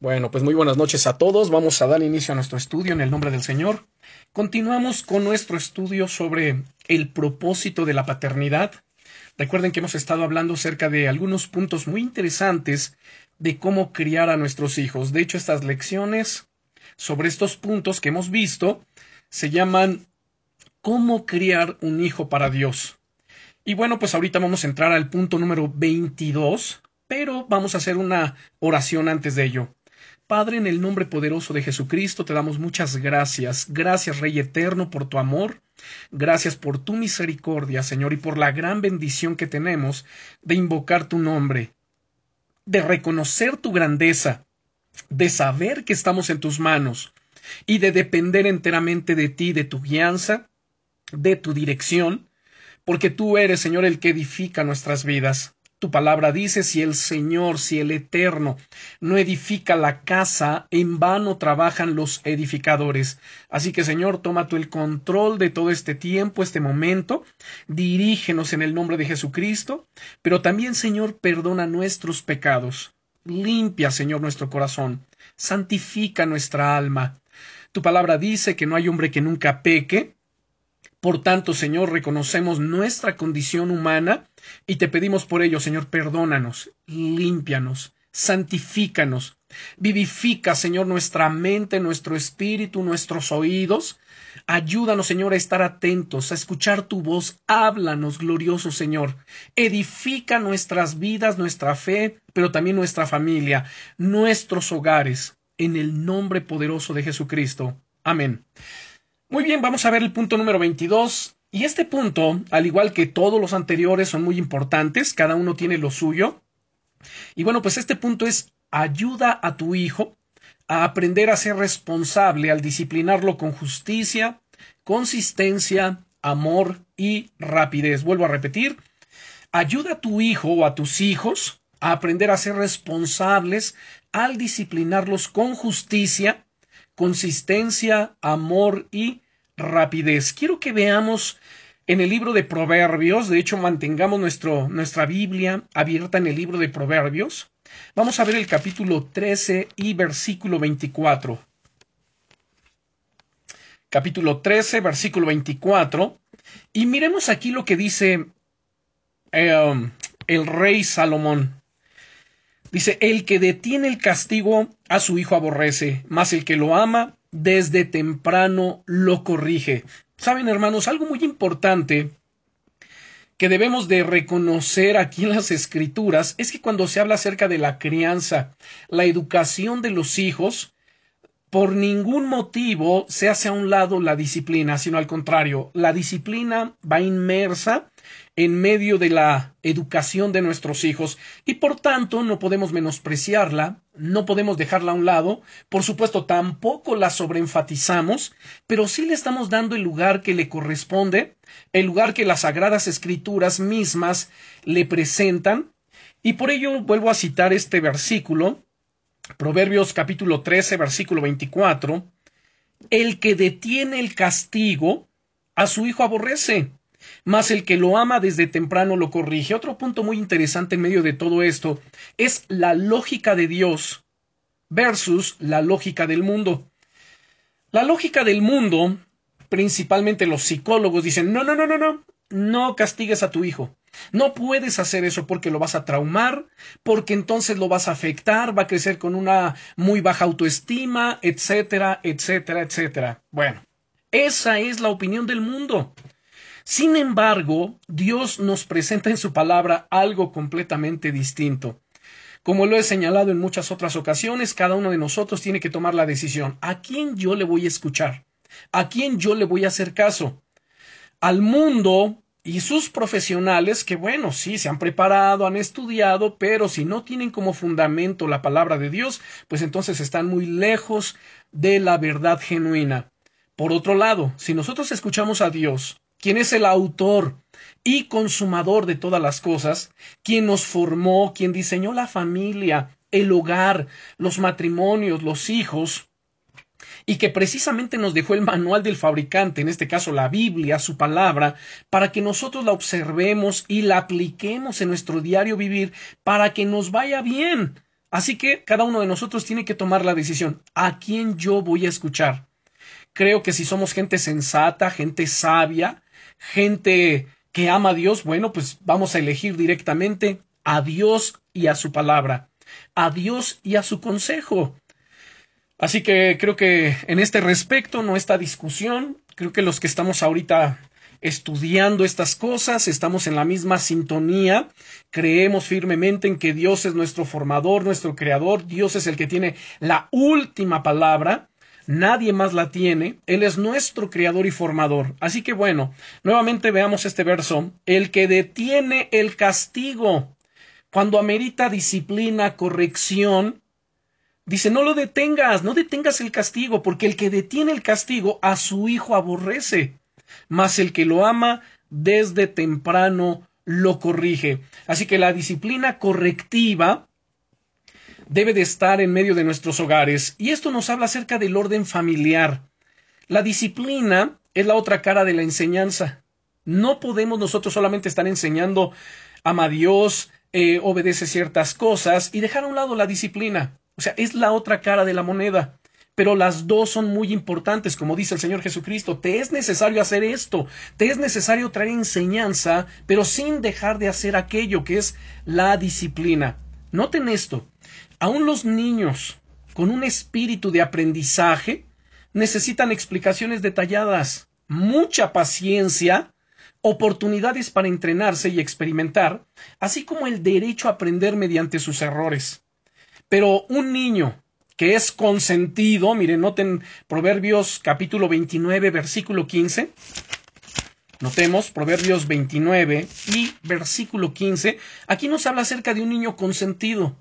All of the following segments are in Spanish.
Bueno, pues muy buenas noches a todos. Vamos a dar inicio a nuestro estudio en el nombre del Señor. Continuamos con nuestro estudio sobre el propósito de la paternidad. Recuerden que hemos estado hablando acerca de algunos puntos muy interesantes de cómo criar a nuestros hijos. De hecho, estas lecciones sobre estos puntos que hemos visto se llaman cómo criar un hijo para Dios. Y bueno, pues ahorita vamos a entrar al punto número 22, pero vamos a hacer una oración antes de ello. Padre, en el nombre poderoso de Jesucristo, te damos muchas gracias. Gracias, Rey Eterno, por tu amor. Gracias por tu misericordia, Señor, y por la gran bendición que tenemos de invocar tu nombre, de reconocer tu grandeza, de saber que estamos en tus manos y de depender enteramente de ti, de tu guianza, de tu dirección, porque tú eres, Señor, el que edifica nuestras vidas. Tu palabra dice, si el Señor, si el Eterno no edifica la casa, en vano trabajan los edificadores. Así que, Señor, toma tú el control de todo este tiempo, este momento, dirígenos en el nombre de Jesucristo, pero también, Señor, perdona nuestros pecados. Limpia, Señor, nuestro corazón, santifica nuestra alma. Tu palabra dice que no hay hombre que nunca peque, por tanto, Señor, reconocemos nuestra condición humana y te pedimos por ello, Señor, perdónanos, límpianos, santifícanos, vivifica, Señor, nuestra mente, nuestro espíritu, nuestros oídos. Ayúdanos, Señor, a estar atentos, a escuchar tu voz. Háblanos, glorioso Señor. Edifica nuestras vidas, nuestra fe, pero también nuestra familia, nuestros hogares, en el nombre poderoso de Jesucristo. Amén. Muy bien, vamos a ver el punto número 22. Y este punto, al igual que todos los anteriores, son muy importantes, cada uno tiene lo suyo. Y bueno, pues este punto es ayuda a tu hijo a aprender a ser responsable al disciplinarlo con justicia, consistencia, amor y rapidez. Vuelvo a repetir, ayuda a tu hijo o a tus hijos a aprender a ser responsables al disciplinarlos con justicia, consistencia, amor y rapidez. Quiero que veamos en el libro de Proverbios, de hecho mantengamos nuestro, nuestra Biblia abierta en el libro de Proverbios. Vamos a ver el capítulo 13 y versículo 24. Capítulo 13, versículo 24. Y miremos aquí lo que dice eh, el rey Salomón. Dice, el que detiene el castigo a su hijo aborrece, mas el que lo ama desde temprano lo corrige. Saben, hermanos, algo muy importante que debemos de reconocer aquí en las escrituras es que cuando se habla acerca de la crianza, la educación de los hijos, por ningún motivo se hace a un lado la disciplina, sino al contrario, la disciplina va inmersa en medio de la educación de nuestros hijos y por tanto no podemos menospreciarla, no podemos dejarla a un lado, por supuesto tampoco la sobreenfatizamos, pero sí le estamos dando el lugar que le corresponde, el lugar que las sagradas escrituras mismas le presentan, y por ello vuelvo a citar este versículo, Proverbios capítulo 13, versículo 24, el que detiene el castigo a su hijo aborrece, mas el que lo ama desde temprano lo corrige. Otro punto muy interesante en medio de todo esto es la lógica de Dios versus la lógica del mundo. La lógica del mundo, principalmente los psicólogos, dicen, no, no, no, no, no, no castigues a tu hijo. No puedes hacer eso porque lo vas a traumar, porque entonces lo vas a afectar, va a crecer con una muy baja autoestima, etcétera, etcétera, etcétera. Bueno, esa es la opinión del mundo. Sin embargo, Dios nos presenta en su palabra algo completamente distinto. Como lo he señalado en muchas otras ocasiones, cada uno de nosotros tiene que tomar la decisión. ¿A quién yo le voy a escuchar? ¿A quién yo le voy a hacer caso? Al mundo y sus profesionales que, bueno, sí, se han preparado, han estudiado, pero si no tienen como fundamento la palabra de Dios, pues entonces están muy lejos de la verdad genuina. Por otro lado, si nosotros escuchamos a Dios, quien es el autor y consumador de todas las cosas, quien nos formó, quien diseñó la familia, el hogar, los matrimonios, los hijos, y que precisamente nos dejó el manual del fabricante, en este caso la Biblia, su palabra, para que nosotros la observemos y la apliquemos en nuestro diario vivir para que nos vaya bien. Así que cada uno de nosotros tiene que tomar la decisión. ¿A quién yo voy a escuchar? Creo que si somos gente sensata, gente sabia, gente que ama a Dios, bueno, pues vamos a elegir directamente a Dios y a su palabra, a Dios y a su consejo. Así que creo que en este respecto, no esta discusión, creo que los que estamos ahorita estudiando estas cosas, estamos en la misma sintonía, creemos firmemente en que Dios es nuestro formador, nuestro creador, Dios es el que tiene la última palabra, nadie más la tiene, Él es nuestro creador y formador. Así que bueno, nuevamente veamos este verso, el que detiene el castigo, cuando amerita disciplina, corrección, dice, no lo detengas, no detengas el castigo, porque el que detiene el castigo a su hijo aborrece mas el que lo ama desde temprano lo corrige. Así que la disciplina correctiva debe de estar en medio de nuestros hogares. Y esto nos habla acerca del orden familiar. La disciplina es la otra cara de la enseñanza. No podemos nosotros solamente estar enseñando ama a Dios, eh, obedece ciertas cosas y dejar a un lado la disciplina. O sea, es la otra cara de la moneda pero las dos son muy importantes, como dice el Señor Jesucristo. Te es necesario hacer esto, te es necesario traer enseñanza, pero sin dejar de hacer aquello que es la disciplina. Noten esto, aún los niños con un espíritu de aprendizaje necesitan explicaciones detalladas, mucha paciencia, oportunidades para entrenarse y experimentar, así como el derecho a aprender mediante sus errores. Pero un niño que es consentido. Miren, noten Proverbios capítulo 29, versículo 15. Notemos Proverbios 29 y versículo 15. Aquí nos habla acerca de un niño consentido.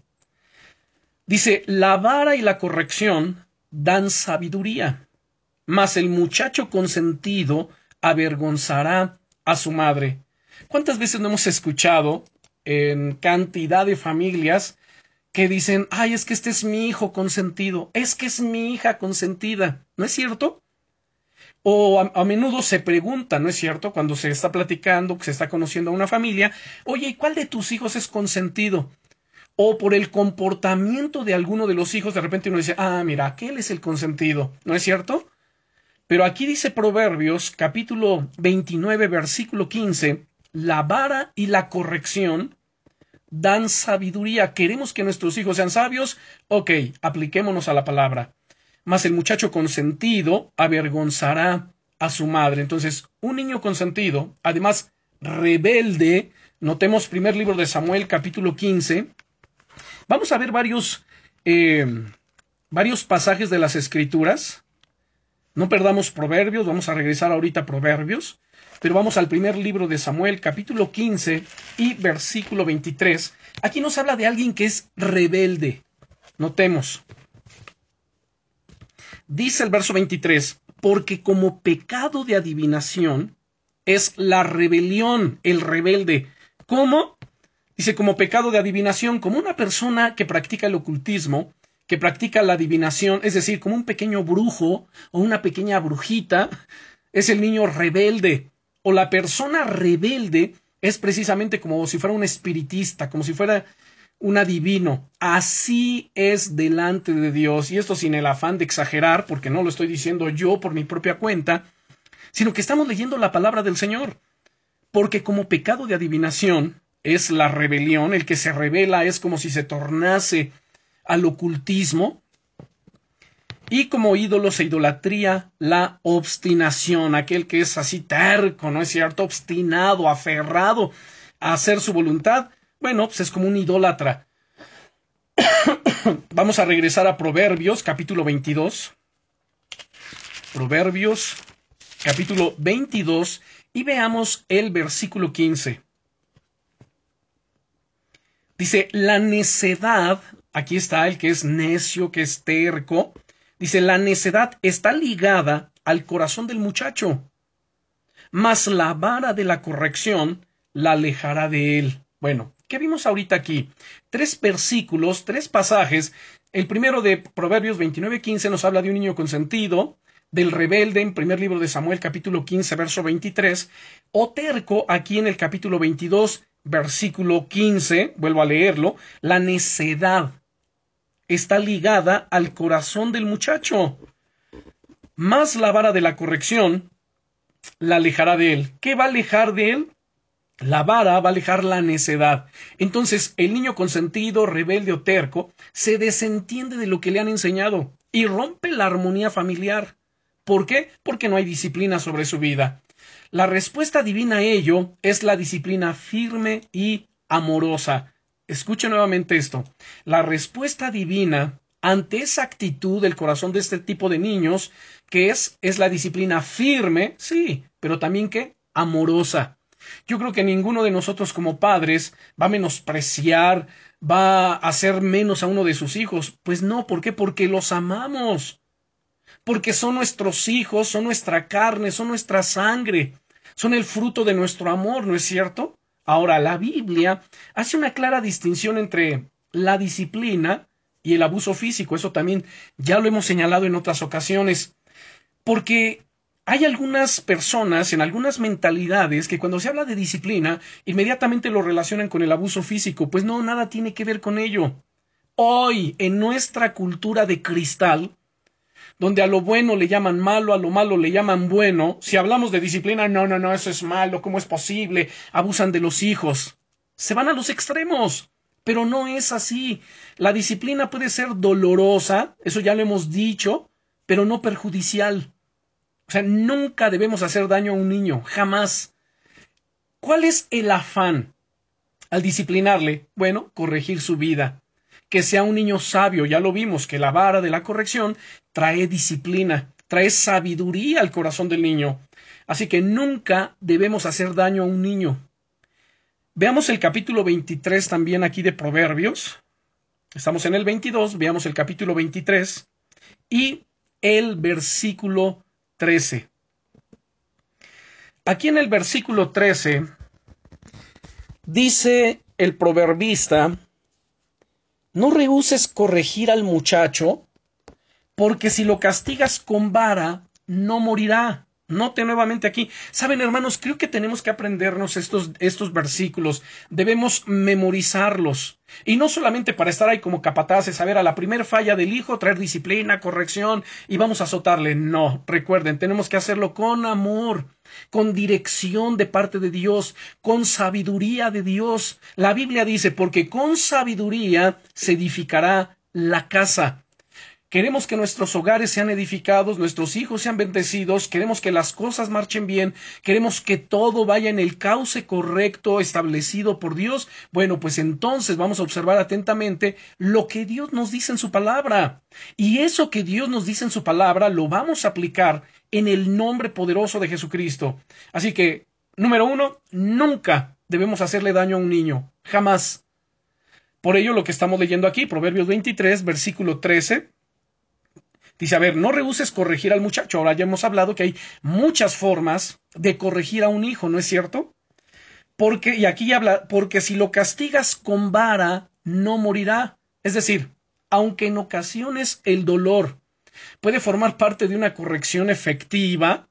Dice, la vara y la corrección dan sabiduría, mas el muchacho consentido avergonzará a su madre. ¿Cuántas veces no hemos escuchado en cantidad de familias que dicen, ay, es que este es mi hijo consentido, es que es mi hija consentida, ¿no es cierto? O a, menudo se pregunta, ¿no es cierto? Cuando se está platicando, se está conociendo a una familia, oye, ¿y cuál de tus hijos es consentido? O por el comportamiento de alguno de los hijos, de repente uno dice, ah, mira, aquel es el consentido, ¿no es cierto? Pero aquí dice Proverbios, capítulo 29, versículo 15, la vara y la corrección dan sabiduría. Queremos que nuestros hijos sean sabios. Ok, apliquémonos a la palabra. Mas el muchacho consentido avergonzará a su madre. Entonces, un niño consentido, además rebelde, notemos primer libro de Samuel, capítulo 15. Vamos a ver varios, eh, varios pasajes de las escrituras. No perdamos proverbios, vamos a regresar ahorita a proverbios. Pero vamos al primer libro de Samuel, capítulo 15 y versículo 23. Aquí nos habla de alguien que es rebelde. Notemos. Dice el verso 23, porque como pecado de adivinación es la rebelión, el rebelde. ¿Cómo? Dice como pecado de adivinación, como una persona que practica el ocultismo, que practica la adivinación, es decir, como un pequeño brujo o una pequeña brujita, es el niño rebelde o la persona rebelde es precisamente como si fuera un espiritista, como si fuera un adivino. Así es delante de Dios. Y esto sin el afán de exagerar, porque no lo estoy diciendo yo por mi propia cuenta, sino que estamos leyendo la palabra del Señor. Porque como pecado de adivinación es la rebelión, el que se revela es como si se tornase al ocultismo, y como ídolos e idolatría, la obstinación, aquel que es así terco, ¿no es cierto? Obstinado, aferrado a hacer su voluntad, bueno, pues es como un idólatra. Vamos a regresar a Proverbios, capítulo 22. Proverbios, capítulo 22, y veamos el versículo 15. Dice, la necedad, aquí está el que es necio, que es terco, Dice, la necedad está ligada al corazón del muchacho, mas la vara de la corrección la alejará de él. Bueno, ¿qué vimos ahorita aquí? Tres versículos, tres pasajes. El primero de Proverbios 29:15 nos habla de un niño consentido, del rebelde en primer libro de Samuel capítulo 15 verso 23, o terco aquí en el capítulo 22 versículo 15, vuelvo a leerlo, la necedad está ligada al corazón del muchacho. Más la vara de la corrección la alejará de él. ¿Qué va a alejar de él? La vara va a alejar la necedad. Entonces, el niño consentido, rebelde o terco se desentiende de lo que le han enseñado y rompe la armonía familiar. ¿Por qué? Porque no hay disciplina sobre su vida. La respuesta divina a ello es la disciplina firme y amorosa. Escuche nuevamente esto. La respuesta divina ante esa actitud del corazón de este tipo de niños, que es, es la disciplina firme, sí, pero también que amorosa. Yo creo que ninguno de nosotros como padres va a menospreciar, va a hacer menos a uno de sus hijos. Pues no, ¿por qué? Porque los amamos. Porque son nuestros hijos, son nuestra carne, son nuestra sangre, son el fruto de nuestro amor, ¿no es cierto? Ahora, la Biblia hace una clara distinción entre la disciplina y el abuso físico. Eso también ya lo hemos señalado en otras ocasiones. Porque hay algunas personas en algunas mentalidades que cuando se habla de disciplina inmediatamente lo relacionan con el abuso físico, pues no, nada tiene que ver con ello. Hoy, en nuestra cultura de cristal, donde a lo bueno le llaman malo, a lo malo le llaman bueno, si hablamos de disciplina, no, no, no, eso es malo, ¿cómo es posible? Abusan de los hijos. Se van a los extremos. Pero no es así. La disciplina puede ser dolorosa, eso ya lo hemos dicho, pero no perjudicial. O sea, nunca debemos hacer daño a un niño, jamás. ¿Cuál es el afán al disciplinarle? Bueno, corregir su vida. Que sea un niño sabio, ya lo vimos, que la vara de la corrección trae disciplina, trae sabiduría al corazón del niño. Así que nunca debemos hacer daño a un niño. Veamos el capítulo 23 también aquí de Proverbios. Estamos en el 22, veamos el capítulo 23 y el versículo 13. Aquí en el versículo 13 dice el proverbista, no rehuses corregir al muchacho, porque si lo castigas con vara, no morirá. Note nuevamente aquí. Saben, hermanos, creo que tenemos que aprendernos estos, estos versículos. Debemos memorizarlos. Y no solamente para estar ahí como capataces, a ver, a la primer falla del hijo, traer disciplina, corrección y vamos a azotarle. No, recuerden, tenemos que hacerlo con amor, con dirección de parte de Dios, con sabiduría de Dios. La Biblia dice, porque con sabiduría se edificará la casa. Queremos que nuestros hogares sean edificados, nuestros hijos sean bendecidos, queremos que las cosas marchen bien, queremos que todo vaya en el cauce correcto establecido por Dios. Bueno, pues entonces vamos a observar atentamente lo que Dios nos dice en su palabra. Y eso que Dios nos dice en su palabra lo vamos a aplicar en el nombre poderoso de Jesucristo. Así que, número uno, nunca debemos hacerle daño a un niño. Jamás. Por ello, lo que estamos leyendo aquí, Proverbios 23, versículo 13, Dice, a ver, no rehuses corregir al muchacho. Ahora ya hemos hablado que hay muchas formas de corregir a un hijo, ¿no es cierto? Porque, y aquí habla, porque si lo castigas con vara, no morirá. Es decir, aunque en ocasiones el dolor puede formar parte de una corrección efectiva,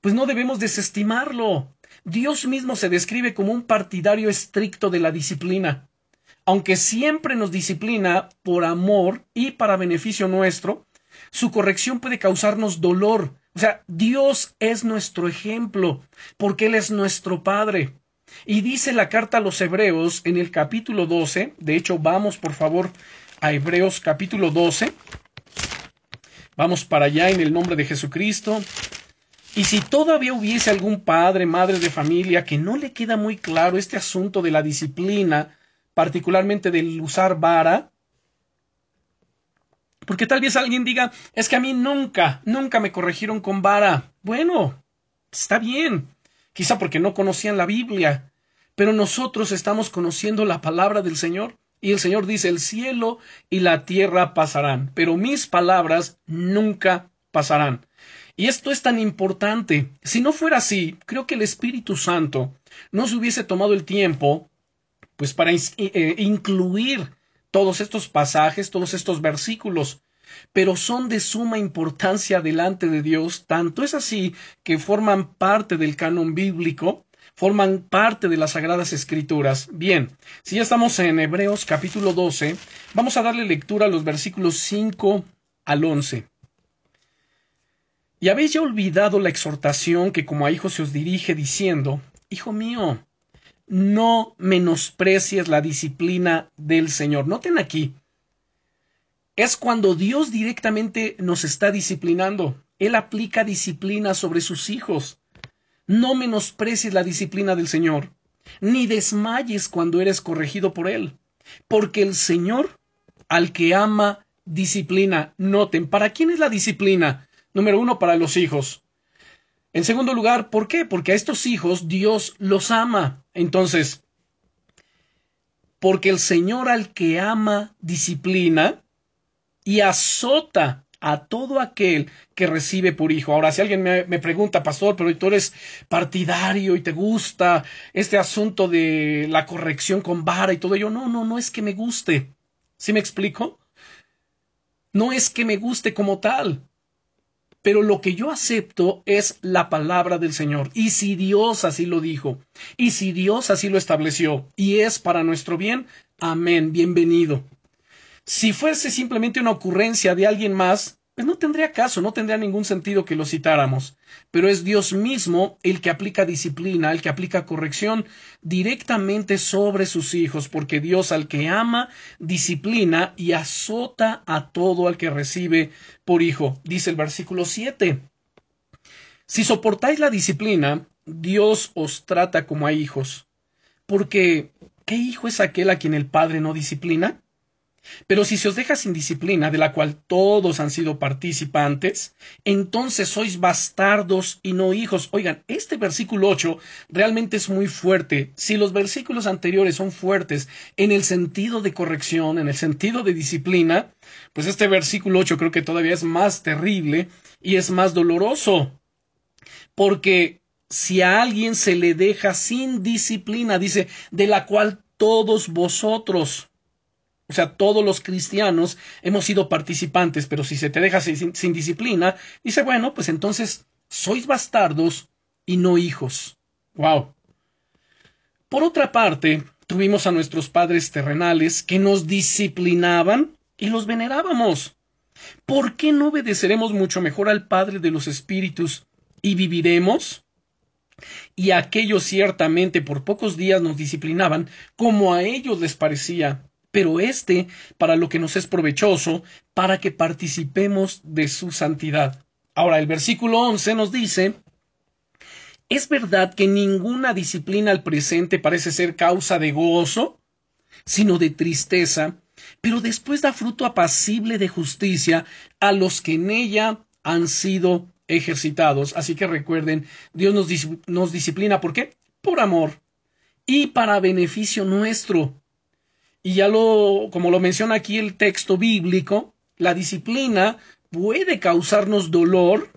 pues no debemos desestimarlo. Dios mismo se describe como un partidario estricto de la disciplina. Aunque siempre nos disciplina por amor y para beneficio nuestro, su corrección puede causarnos dolor. O sea, Dios es nuestro ejemplo, porque Él es nuestro Padre. Y dice la carta a los Hebreos en el capítulo 12, de hecho vamos por favor a Hebreos capítulo 12, vamos para allá en el nombre de Jesucristo. Y si todavía hubiese algún padre, madre de familia que no le queda muy claro este asunto de la disciplina, particularmente del usar vara, porque tal vez alguien diga, es que a mí nunca, nunca me corrigieron con vara. Bueno, está bien. Quizá porque no conocían la Biblia. Pero nosotros estamos conociendo la palabra del Señor. Y el Señor dice, el cielo y la tierra pasarán, pero mis palabras nunca pasarán. Y esto es tan importante. Si no fuera así, creo que el Espíritu Santo no se hubiese tomado el tiempo, pues para eh, incluir todos estos pasajes, todos estos versículos, pero son de suma importancia delante de Dios, tanto es así que forman parte del canon bíblico, forman parte de las Sagradas Escrituras. Bien, si ya estamos en Hebreos capítulo 12, vamos a darle lectura a los versículos 5 al 11. Y habéis ya olvidado la exhortación que como a hijos se os dirige diciendo, Hijo mío, no menosprecies la disciplina del Señor. Noten aquí, es cuando Dios directamente nos está disciplinando. Él aplica disciplina sobre sus hijos. No menosprecies la disciplina del Señor, ni desmayes cuando eres corregido por Él, porque el Señor, al que ama, disciplina. Noten, ¿para quién es la disciplina? Número uno, para los hijos. En segundo lugar, ¿por qué? Porque a estos hijos Dios los ama. Entonces, porque el Señor al que ama disciplina y azota a todo aquel que recibe por hijo. Ahora, si alguien me, pregunta, pastor, pero tú eres partidario y te gusta este asunto de la corrección con vara y todo ello, no, no, no es que me guste. ¿Sí me explico? No es que me guste como tal. Pero lo que yo acepto es la palabra del Señor. Y si Dios así lo dijo, y si Dios así lo estableció, y es para nuestro bien, amén, bienvenido. Si fuese simplemente una ocurrencia de alguien más, pues no tendría caso, no tendría ningún sentido que lo citáramos. Pero es Dios mismo el que aplica disciplina, el que aplica corrección directamente sobre sus hijos, porque Dios al que ama, disciplina y azota a todo al que recibe por hijo. Dice el versículo 7. Si soportáis la disciplina, Dios os trata como a hijos. Porque, ¿qué hijo es aquel a quien el Padre no disciplina? Pero si se os deja sin disciplina, de la cual todos han sido participantes, entonces sois bastardos y no hijos. Oigan, este versículo 8 realmente es muy fuerte. Si los versículos anteriores son fuertes en el sentido de corrección, en el sentido de disciplina, pues este versículo 8 creo que todavía es más terrible y es más doloroso. Porque si a alguien se le deja sin disciplina, dice, de la cual todos vosotros o sea, todos los cristianos hemos sido participantes, pero si se te deja sin, disciplina, dice, bueno, pues entonces sois bastardos y no hijos. Wow. Por otra parte, tuvimos a nuestros padres terrenales que nos disciplinaban y los venerábamos. ¿Por qué no obedeceremos mucho mejor al Padre de los Espíritus y viviremos? Y aquellos ciertamente por pocos días nos disciplinaban como a ellos les parecía, pero este para lo que nos es provechoso, para que participemos de su santidad. Ahora, el versículo 11 nos dice, es verdad que ninguna disciplina al presente parece ser causa de gozo, sino de tristeza, pero después da fruto apacible de justicia a los que en ella han sido ejercitados. Así que recuerden, Dios nos, nos disciplina, ¿por qué? Por amor y para beneficio nuestro. Y ya lo, como lo menciona aquí el texto bíblico, la disciplina puede causarnos dolor,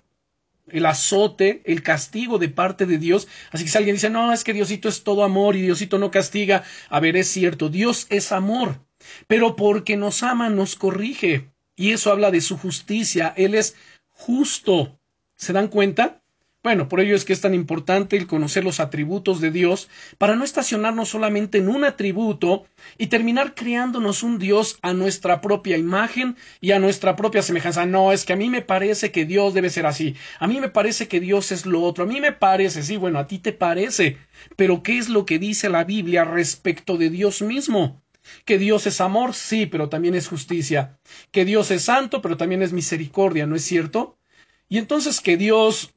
el azote, el castigo de parte de Dios. Así que si alguien dice, no, es que Diosito es todo amor y Diosito no castiga, a ver, es cierto, Dios es amor, pero porque nos ama, nos corrige. Y eso habla de su justicia, Él es justo. ¿Se dan cuenta? Bueno, por ello es que es tan importante el conocer los atributos de Dios para no estacionarnos solamente en un atributo y terminar creándonos un Dios a nuestra propia imagen y a nuestra propia semejanza. No, es que a mí me parece que Dios debe ser así. A mí me parece que Dios es lo otro. A mí me parece, sí, bueno, a ti te parece. Pero ¿qué es lo que dice la Biblia respecto de Dios mismo? Que Dios es amor, sí, pero también es justicia. Que Dios es santo, pero también es misericordia, ¿no es cierto? Y entonces que Dios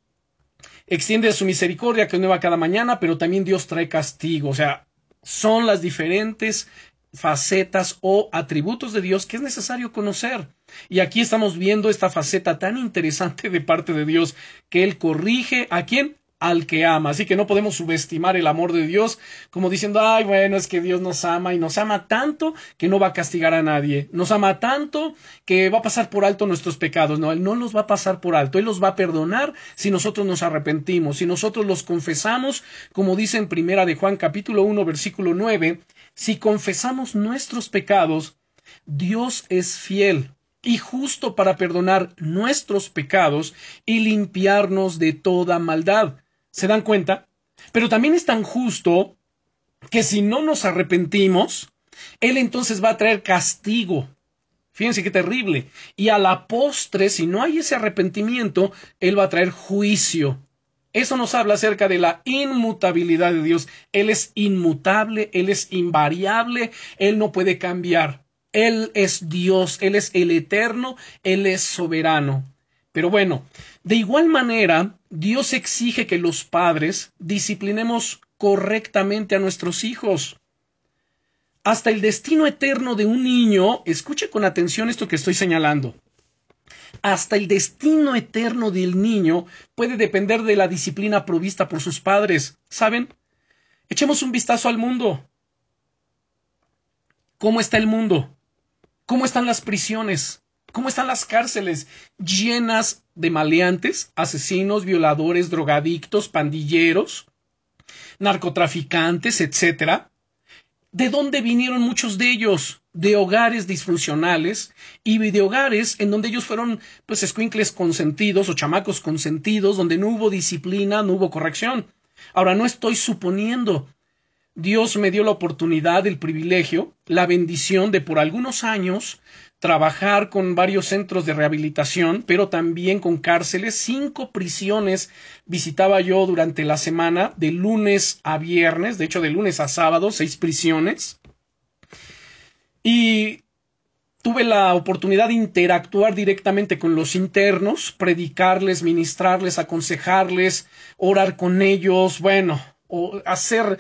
extiende su misericordia que nueva cada mañana, pero también Dios trae castigo. O sea, son las diferentes facetas o atributos de Dios que es necesario conocer. Y aquí estamos viendo esta faceta tan interesante de parte de Dios, que Él corrige a quién? Al que ama. Así que no podemos subestimar el amor de Dios como diciendo, ay, bueno, es que Dios nos ama y nos ama tanto que no va a castigar a nadie. Nos ama tanto que va a pasar por alto nuestros pecados. No, Él no los va a pasar por alto. Él los va a perdonar si nosotros nos arrepentimos, si nosotros los confesamos, como dice en primera de Juan capítulo 1 versículo 9, si confesamos nuestros pecados, Dios es fiel y justo para perdonar nuestros pecados y limpiarnos de toda maldad. ¿Se dan cuenta? Pero también es tan justo que si no nos arrepentimos, Él entonces va a traer castigo. Fíjense qué terrible. Y a la postre, si no hay ese arrepentimiento, Él va a traer juicio. Eso nos habla acerca de la inmutabilidad de Dios. Él es inmutable, Él es invariable, Él no puede cambiar. Él es Dios, Él es el eterno, Él es soberano. Pero bueno, de igual manera, Dios exige que los padres disciplinemos correctamente a nuestros hijos. Hasta el destino eterno de un niño, escuche con atención esto que estoy señalando hasta el destino eterno del niño puede depender de la disciplina provista por sus padres. ¿Saben? Echemos un vistazo al mundo. ¿Cómo está el mundo? ¿Cómo están las prisiones? ¿Cómo están las cárceles? Llenas de maleantes, asesinos, violadores, drogadictos, pandilleros, narcotraficantes, etcétera. ¿De dónde vinieron muchos de ellos? De hogares disfuncionales y de hogares en donde ellos fueron, pues, escuincles consentidos o chamacos consentidos, donde no hubo disciplina, no hubo corrección. Ahora, no estoy suponiendo. Dios me dio la oportunidad, el privilegio, la bendición de por algunos años trabajar con varios centros de rehabilitación, pero también con cárceles. Cinco prisiones visitaba yo durante la semana, de lunes a viernes, de hecho de lunes a sábado, seis prisiones. Y tuve la oportunidad de interactuar directamente con los internos, predicarles, ministrarles, aconsejarles, orar con ellos, bueno, o hacer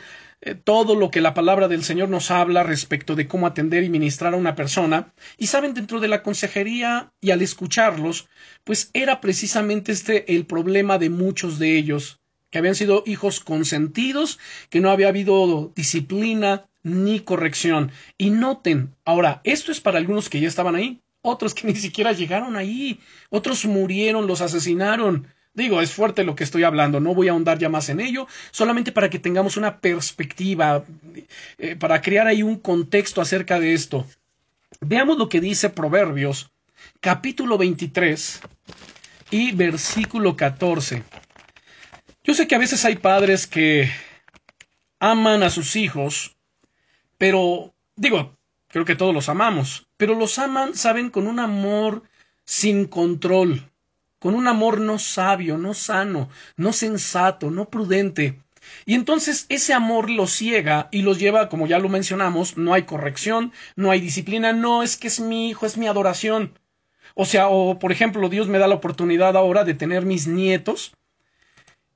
todo lo que la palabra del Señor nos habla respecto de cómo atender y ministrar a una persona, y saben, dentro de la consejería y al escucharlos, pues era precisamente este el problema de muchos de ellos, que habían sido hijos consentidos, que no había habido disciplina ni corrección. Y noten, ahora, esto es para algunos que ya estaban ahí, otros que ni siquiera llegaron ahí, otros murieron, los asesinaron, Digo, es fuerte lo que estoy hablando, no voy a ahondar ya más en ello, solamente para que tengamos una perspectiva, eh, para crear ahí un contexto acerca de esto. Veamos lo que dice Proverbios, capítulo 23 y versículo 14. Yo sé que a veces hay padres que aman a sus hijos, pero digo, creo que todos los amamos, pero los aman, saben, con un amor sin control con un amor no sabio, no sano, no sensato, no prudente. Y entonces ese amor los ciega y los lleva, como ya lo mencionamos, no hay corrección, no hay disciplina, no es que es mi hijo, es mi adoración. O sea, o por ejemplo, Dios me da la oportunidad ahora de tener mis nietos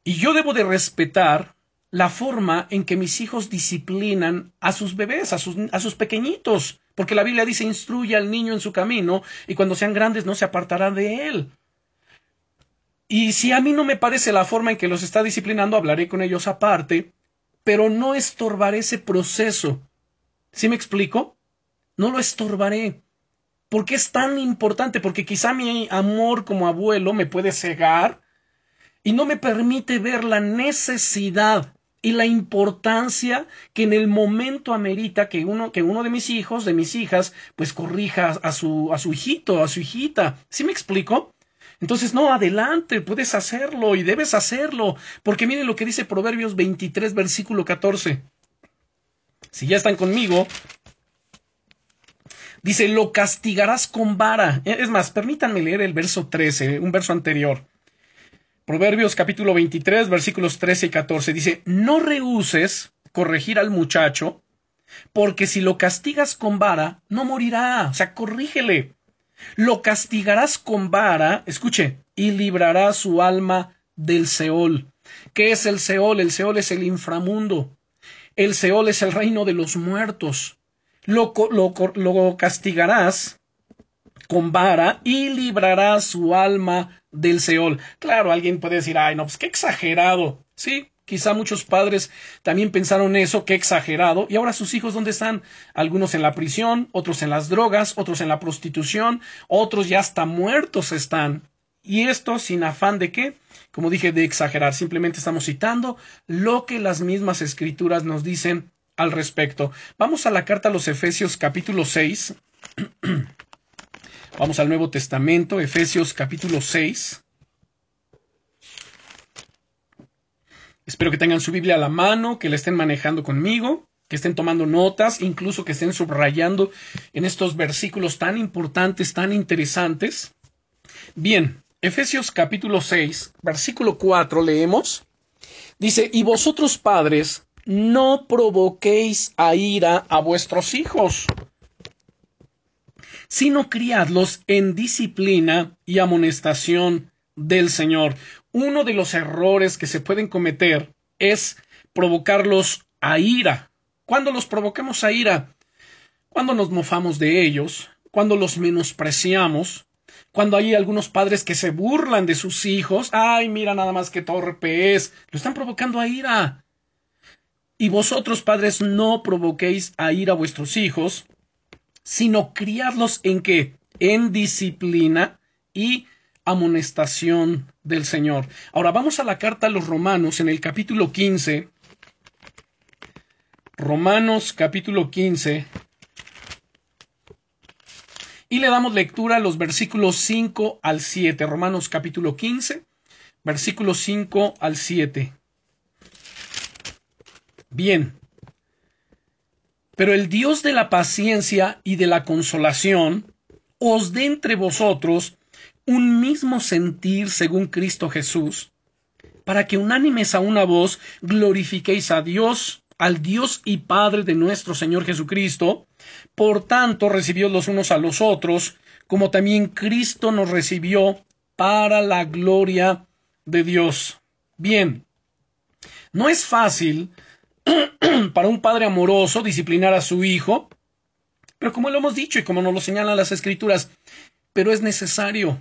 y yo debo de respetar la forma en que mis hijos disciplinan a sus bebés, a sus, a sus pequeñitos, porque la Biblia dice instruye al niño en su camino y cuando sean grandes no se apartará de él. Y si a mí no me parece la forma en que los está disciplinando, hablaré con ellos aparte, pero no estorbaré ese proceso. ¿Sí me explico? No lo estorbaré. ¿Por qué es tan importante? Porque quizá mi amor como abuelo me puede cegar y no me permite ver la necesidad y la importancia que en el momento amerita que uno, que uno de mis hijos, de mis hijas, pues corrija a su, a su hijito, a su hijita. ¿Sí me explico? Entonces, no, adelante, puedes hacerlo y debes hacerlo, porque miren lo que dice Proverbios 23, versículo 14. Si ya están conmigo, dice, lo castigarás con vara. Es más, permítanme leer el verso 13, un verso anterior. Proverbios capítulo 23, versículos 13 y 14. Dice, no rehuses corregir al muchacho, porque si lo castigas con vara, no morirá. O sea, corrígele. Lo castigarás con vara, escuche, y librará su alma del Seol. ¿Qué es el Seol? El Seol es el inframundo. El Seol es el reino de los muertos. Lo, lo, castigarás con vara y librará su alma del Seol. Claro, alguien puede decir, ay, no, pues qué exagerado. Sí, Quizá muchos padres también pensaron eso, qué exagerado. Y ahora sus hijos, ¿dónde están? Algunos en la prisión, otros en las drogas, otros en la prostitución, otros ya hasta muertos están. Y esto sin afán de qué? Como dije, de exagerar. Simplemente estamos citando lo que las mismas escrituras nos dicen al respecto. Vamos a la carta a los Efesios capítulo 6. Vamos al Nuevo Testamento, Efesios capítulo 6. Espero que tengan su Biblia a la mano, que la estén manejando conmigo, que estén tomando notas, incluso que estén subrayando en estos versículos tan importantes, tan interesantes. Bien, Efesios capítulo 6, versículo 4 leemos. Dice, y vosotros padres, no provoquéis a ira a vuestros hijos, sino criadlos en disciplina y amonestación del Señor. Uno de los errores que se pueden cometer es provocarlos a ira. Cuando los provoquemos a ira, cuando nos mofamos de ellos, cuando los menospreciamos, cuando hay algunos padres que se burlan de sus hijos, ay, mira nada más que torpe es, lo están provocando a ira. Y vosotros, padres, no provoquéis a ira a vuestros hijos, sino criadlos en qué? En disciplina y amonestación del Señor. Ahora vamos a la carta a los Romanos en el capítulo 15. Romanos capítulo 15. Y le damos lectura a los versículos 5 al 7. Romanos capítulo 15, versículos 5 al 7. Bien. Pero el Dios de la paciencia y de la consolación os dé entre vosotros un mismo sentir según Cristo Jesús, para que unánimes a una voz glorifiquéis a Dios, al Dios y Padre de nuestro Señor Jesucristo. Por tanto, recibió los unos a los otros, como también Cristo nos recibió para la gloria de Dios. Bien, no es fácil para un padre amoroso disciplinar a su hijo, pero como lo hemos dicho y como nos lo señalan las escrituras, pero es necesario.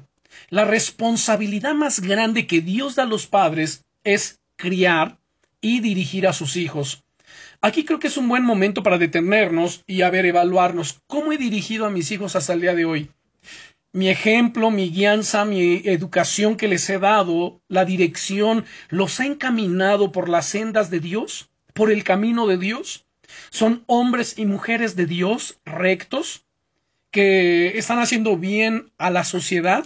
La responsabilidad más grande que Dios da a los padres es criar y dirigir a sus hijos. Aquí creo que es un buen momento para detenernos y a ver, evaluarnos cómo he dirigido a mis hijos hasta el día de hoy. Mi ejemplo, mi guianza, mi educación que les he dado, la dirección, ¿los ha encaminado por las sendas de Dios? por el camino de Dios? ¿Son hombres y mujeres de Dios rectos que están haciendo bien a la sociedad?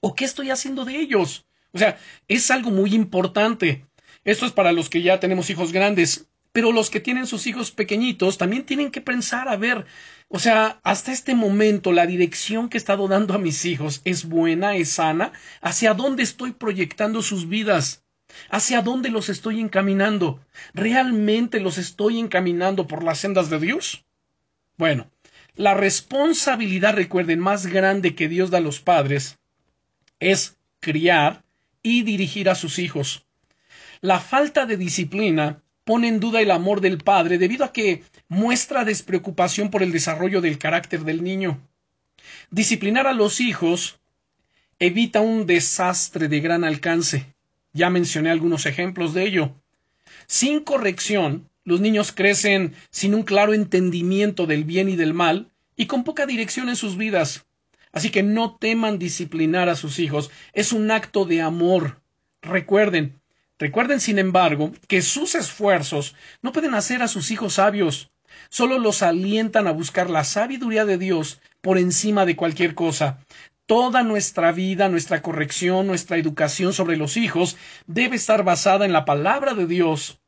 ¿O qué estoy haciendo de ellos? O sea, es algo muy importante. Esto es para los que ya tenemos hijos grandes, pero los que tienen sus hijos pequeñitos también tienen que pensar, a ver, o sea, hasta este momento la dirección que he estado dando a mis hijos es buena, es sana, hacia dónde estoy proyectando sus vidas. ¿Hacia dónde los estoy encaminando? ¿Realmente los estoy encaminando por las sendas de Dios? Bueno, la responsabilidad, recuerden, más grande que Dios da a los padres es criar y dirigir a sus hijos. La falta de disciplina pone en duda el amor del padre debido a que muestra despreocupación por el desarrollo del carácter del niño. Disciplinar a los hijos evita un desastre de gran alcance. Ya mencioné algunos ejemplos de ello. Sin corrección, los niños crecen sin un claro entendimiento del bien y del mal y con poca dirección en sus vidas. Así que no teman disciplinar a sus hijos. Es un acto de amor. Recuerden, recuerden sin embargo que sus esfuerzos no pueden hacer a sus hijos sabios. Solo los alientan a buscar la sabiduría de Dios por encima de cualquier cosa. Toda nuestra vida, nuestra corrección, nuestra educación sobre los hijos debe estar basada en la palabra de Dios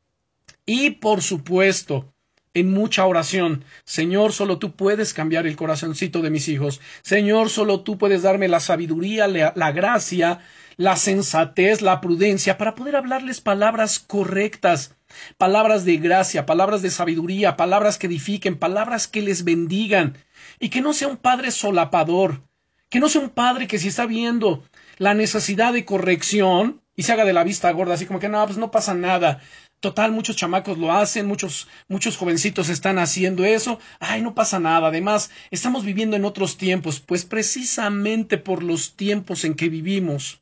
y, por supuesto, en mucha oración. Señor, solo tú puedes cambiar el corazoncito de mis hijos. Señor, solo tú puedes darme la sabiduría, la, la, gracia, la sensatez, la prudencia para poder hablarles palabras correctas, palabras de gracia, palabras de sabiduría, palabras que edifiquen, palabras que les bendigan, y que no sea un padre solapador, que no sea un padre que si está viendo la necesidad de corrección y se haga de la vista gorda, así como que no, pues no pasa nada. Total, muchos chamacos lo hacen, muchos, muchos jovencitos están haciendo eso. Ay, no pasa nada. Además, estamos viviendo en otros tiempos, pues precisamente por los tiempos en que vivimos,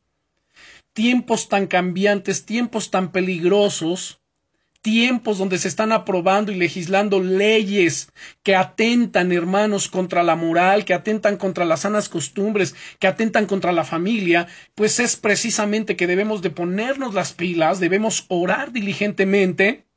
tiempos tan cambiantes, tiempos tan peligrosos, tiempos donde se están aprobando y legislando leyes que atentan, hermanos, contra la moral, que atentan contra las sanas costumbres, que atentan contra la familia, pues es precisamente que debemos de ponernos las pilas, debemos orar diligentemente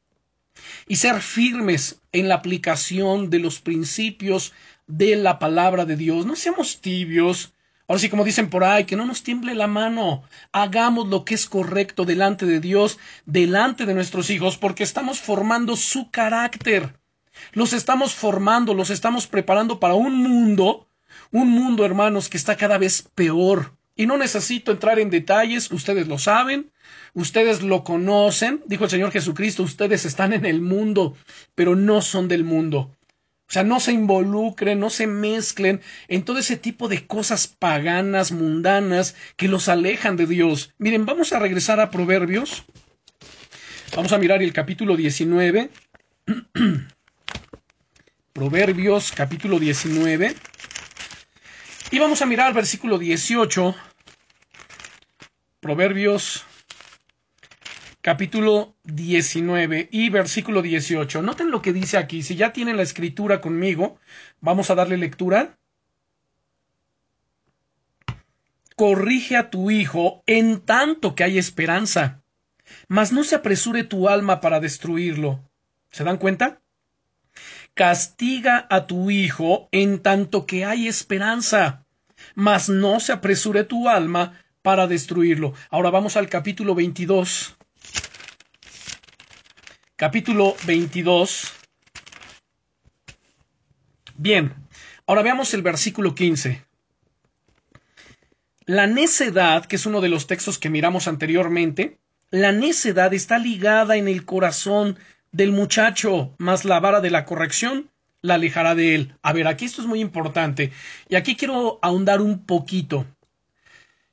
y ser firmes en la aplicación de los principios de la palabra de Dios. No seamos tibios, Ahora sí, como dicen por ahí, que no nos tiemble la mano. Hagamos lo que es correcto delante de Dios, delante de nuestros hijos, porque estamos formando su carácter. Los estamos formando, los estamos preparando para un mundo, un mundo, hermanos, que está cada vez peor. Y no necesito entrar en detalles, ustedes lo saben, ustedes lo conocen, dijo el Señor Jesucristo, ustedes están en el mundo, pero no son del mundo. O sea, no se involucren, no se mezclen en todo ese tipo de cosas paganas, mundanas, que los alejan de Dios. Miren, vamos a regresar a Proverbios. Vamos a mirar el capítulo 19. Proverbios, capítulo 19. Y vamos a mirar versículo 18. Proverbios capítulo 19 y versículo 18. Noten lo que dice aquí. Si ya tienen la escritura conmigo, vamos a darle lectura. Corrige a tu hijo en tanto que hay esperanza, mas no se apresure tu alma para destruirlo. ¿Se dan cuenta? Castiga a tu hijo en tanto que hay esperanza, mas no se apresure tu alma para destruirlo. Ahora vamos al capítulo 22 capítulo 22. Bien, ahora veamos el versículo 15. La necedad, que es uno de los textos que miramos anteriormente, la necedad está ligada en el corazón del muchacho, mas la vara de la corrección la alejará de él. A ver, aquí esto es muy importante, y aquí quiero ahondar un poquito.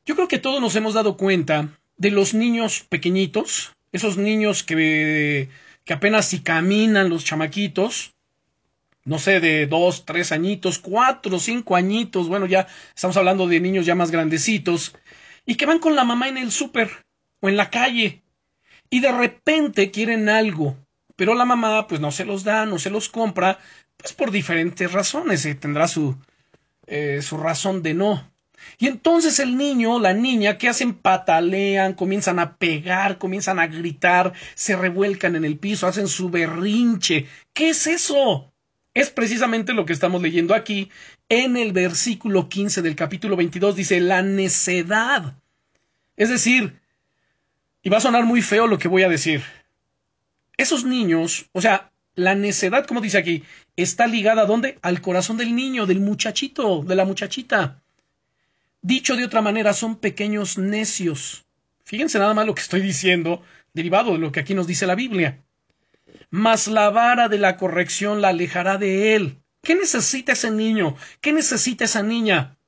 Yo creo que todos nos hemos dado cuenta de los niños pequeñitos, esos niños que que apenas si caminan los chamaquitos, no sé, de dos, tres añitos, cuatro, cinco añitos, bueno, ya estamos hablando de niños ya más grandecitos, y que van con la mamá en el súper o en la calle, y de repente quieren algo, pero la mamá pues no se los da, no se los compra, pues por diferentes razones, y tendrá su, eh, su razón de no. Y entonces el niño, la niña, ¿qué hacen? Patalean, comienzan a pegar, comienzan a gritar, se revuelcan en el piso, hacen su berrinche. ¿Qué es eso? Es precisamente lo que estamos leyendo aquí en el versículo 15 del capítulo 22. Dice la necedad. Es decir, y va a sonar muy feo lo que voy a decir. Esos niños, o sea, la necedad, como dice aquí, está ligada a dónde? Al corazón del niño, del muchachito, de la muchachita. Dicho de otra manera, son pequeños necios. Fíjense nada más lo que estoy diciendo, derivado de lo que aquí nos dice la Biblia. Mas la vara de la corrección la alejará de él. ¿Qué necesita ese niño? ¿Qué necesita esa niña?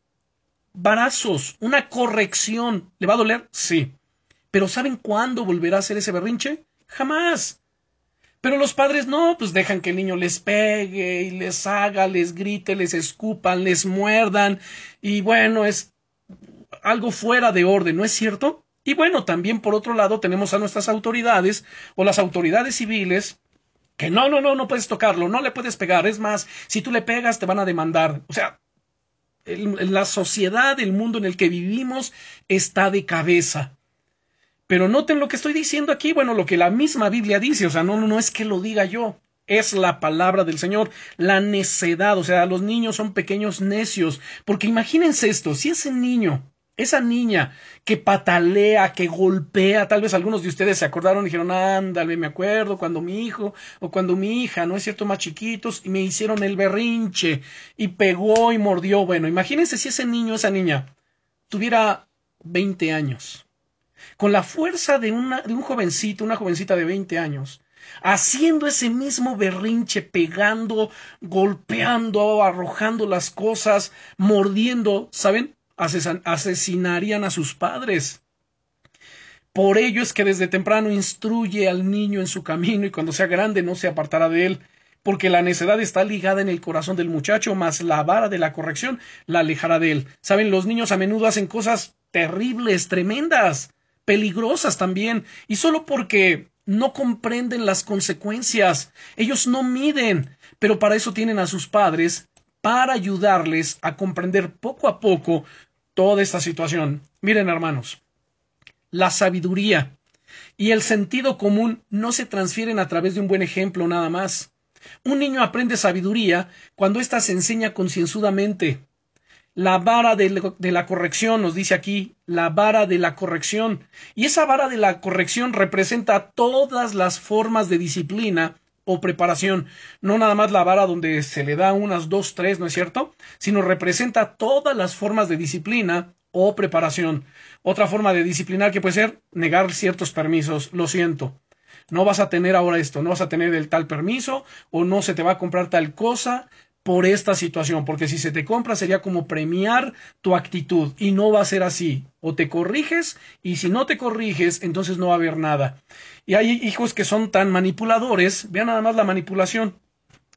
Varazos, una corrección. ¿Le va a doler? Sí. Pero ¿saben cuándo volverá a hacer ese berrinche? Jamás. Pero los padres no, pues dejan que el niño les pegue y les haga, les grite, les escupan, les muerdan. Y bueno, es algo fuera de orden, ¿no es cierto? Y bueno, también por otro lado tenemos a nuestras autoridades o las autoridades civiles que no, no, no, no puedes tocarlo, no le puedes pegar, es más, si tú le pegas te van a demandar. O sea, la sociedad, el mundo en el que vivimos está de cabeza. Pero noten lo que estoy diciendo aquí, bueno, lo que la misma Biblia dice, o sea, no, no, es que lo diga yo, es la palabra del Señor, la necedad, o sea, los niños son pequeños necios, porque imagínense esto, si ese niño esa niña que patalea, que golpea, tal vez algunos de ustedes se acordaron y dijeron, ándale, me acuerdo cuando mi hijo o cuando mi hija, no es cierto, más chiquitos, y me hicieron el berrinche y pegó y mordió. Bueno, imagínense si ese niño, esa niña, tuviera 20 años, con la fuerza de, una, de un jovencito, una jovencita de 20 años, haciendo ese mismo berrinche, pegando, golpeando, arrojando las cosas, mordiendo, ¿saben? Asesinarían a sus padres. Por ello es que desde temprano instruye al niño en su camino y cuando sea grande no se apartará de él, porque la necedad está ligada en el corazón del muchacho, mas la vara de la corrección la alejará de él. Saben, los niños a menudo hacen cosas terribles, tremendas, peligrosas también, y solo porque no comprenden las consecuencias, ellos no miden, pero para eso tienen a sus padres para ayudarles a comprender poco a poco toda esta situación. Miren, hermanos, la sabiduría y el sentido común no se transfieren a través de un buen ejemplo nada más. Un niño aprende sabiduría cuando ésta se enseña concienzudamente. la vara de, la corrección, nos dice aquí, la vara de la corrección. Y esa vara de la corrección representa todas las formas de disciplina o preparación, no nada más la vara donde se le da unas dos, tres, ¿no es cierto? Sino representa todas las formas de disciplina o preparación. Otra forma de disciplinar que puede ser negar ciertos permisos, lo siento. No vas a tener ahora esto, no vas a tener el tal permiso o no se te va a comprar tal cosa por esta situación, porque si se te compra sería como premiar tu actitud y no va a ser así. O te corriges y si no te corriges, entonces no va a haber nada. Y hay hijos que son tan manipuladores, vean nada más la manipulación.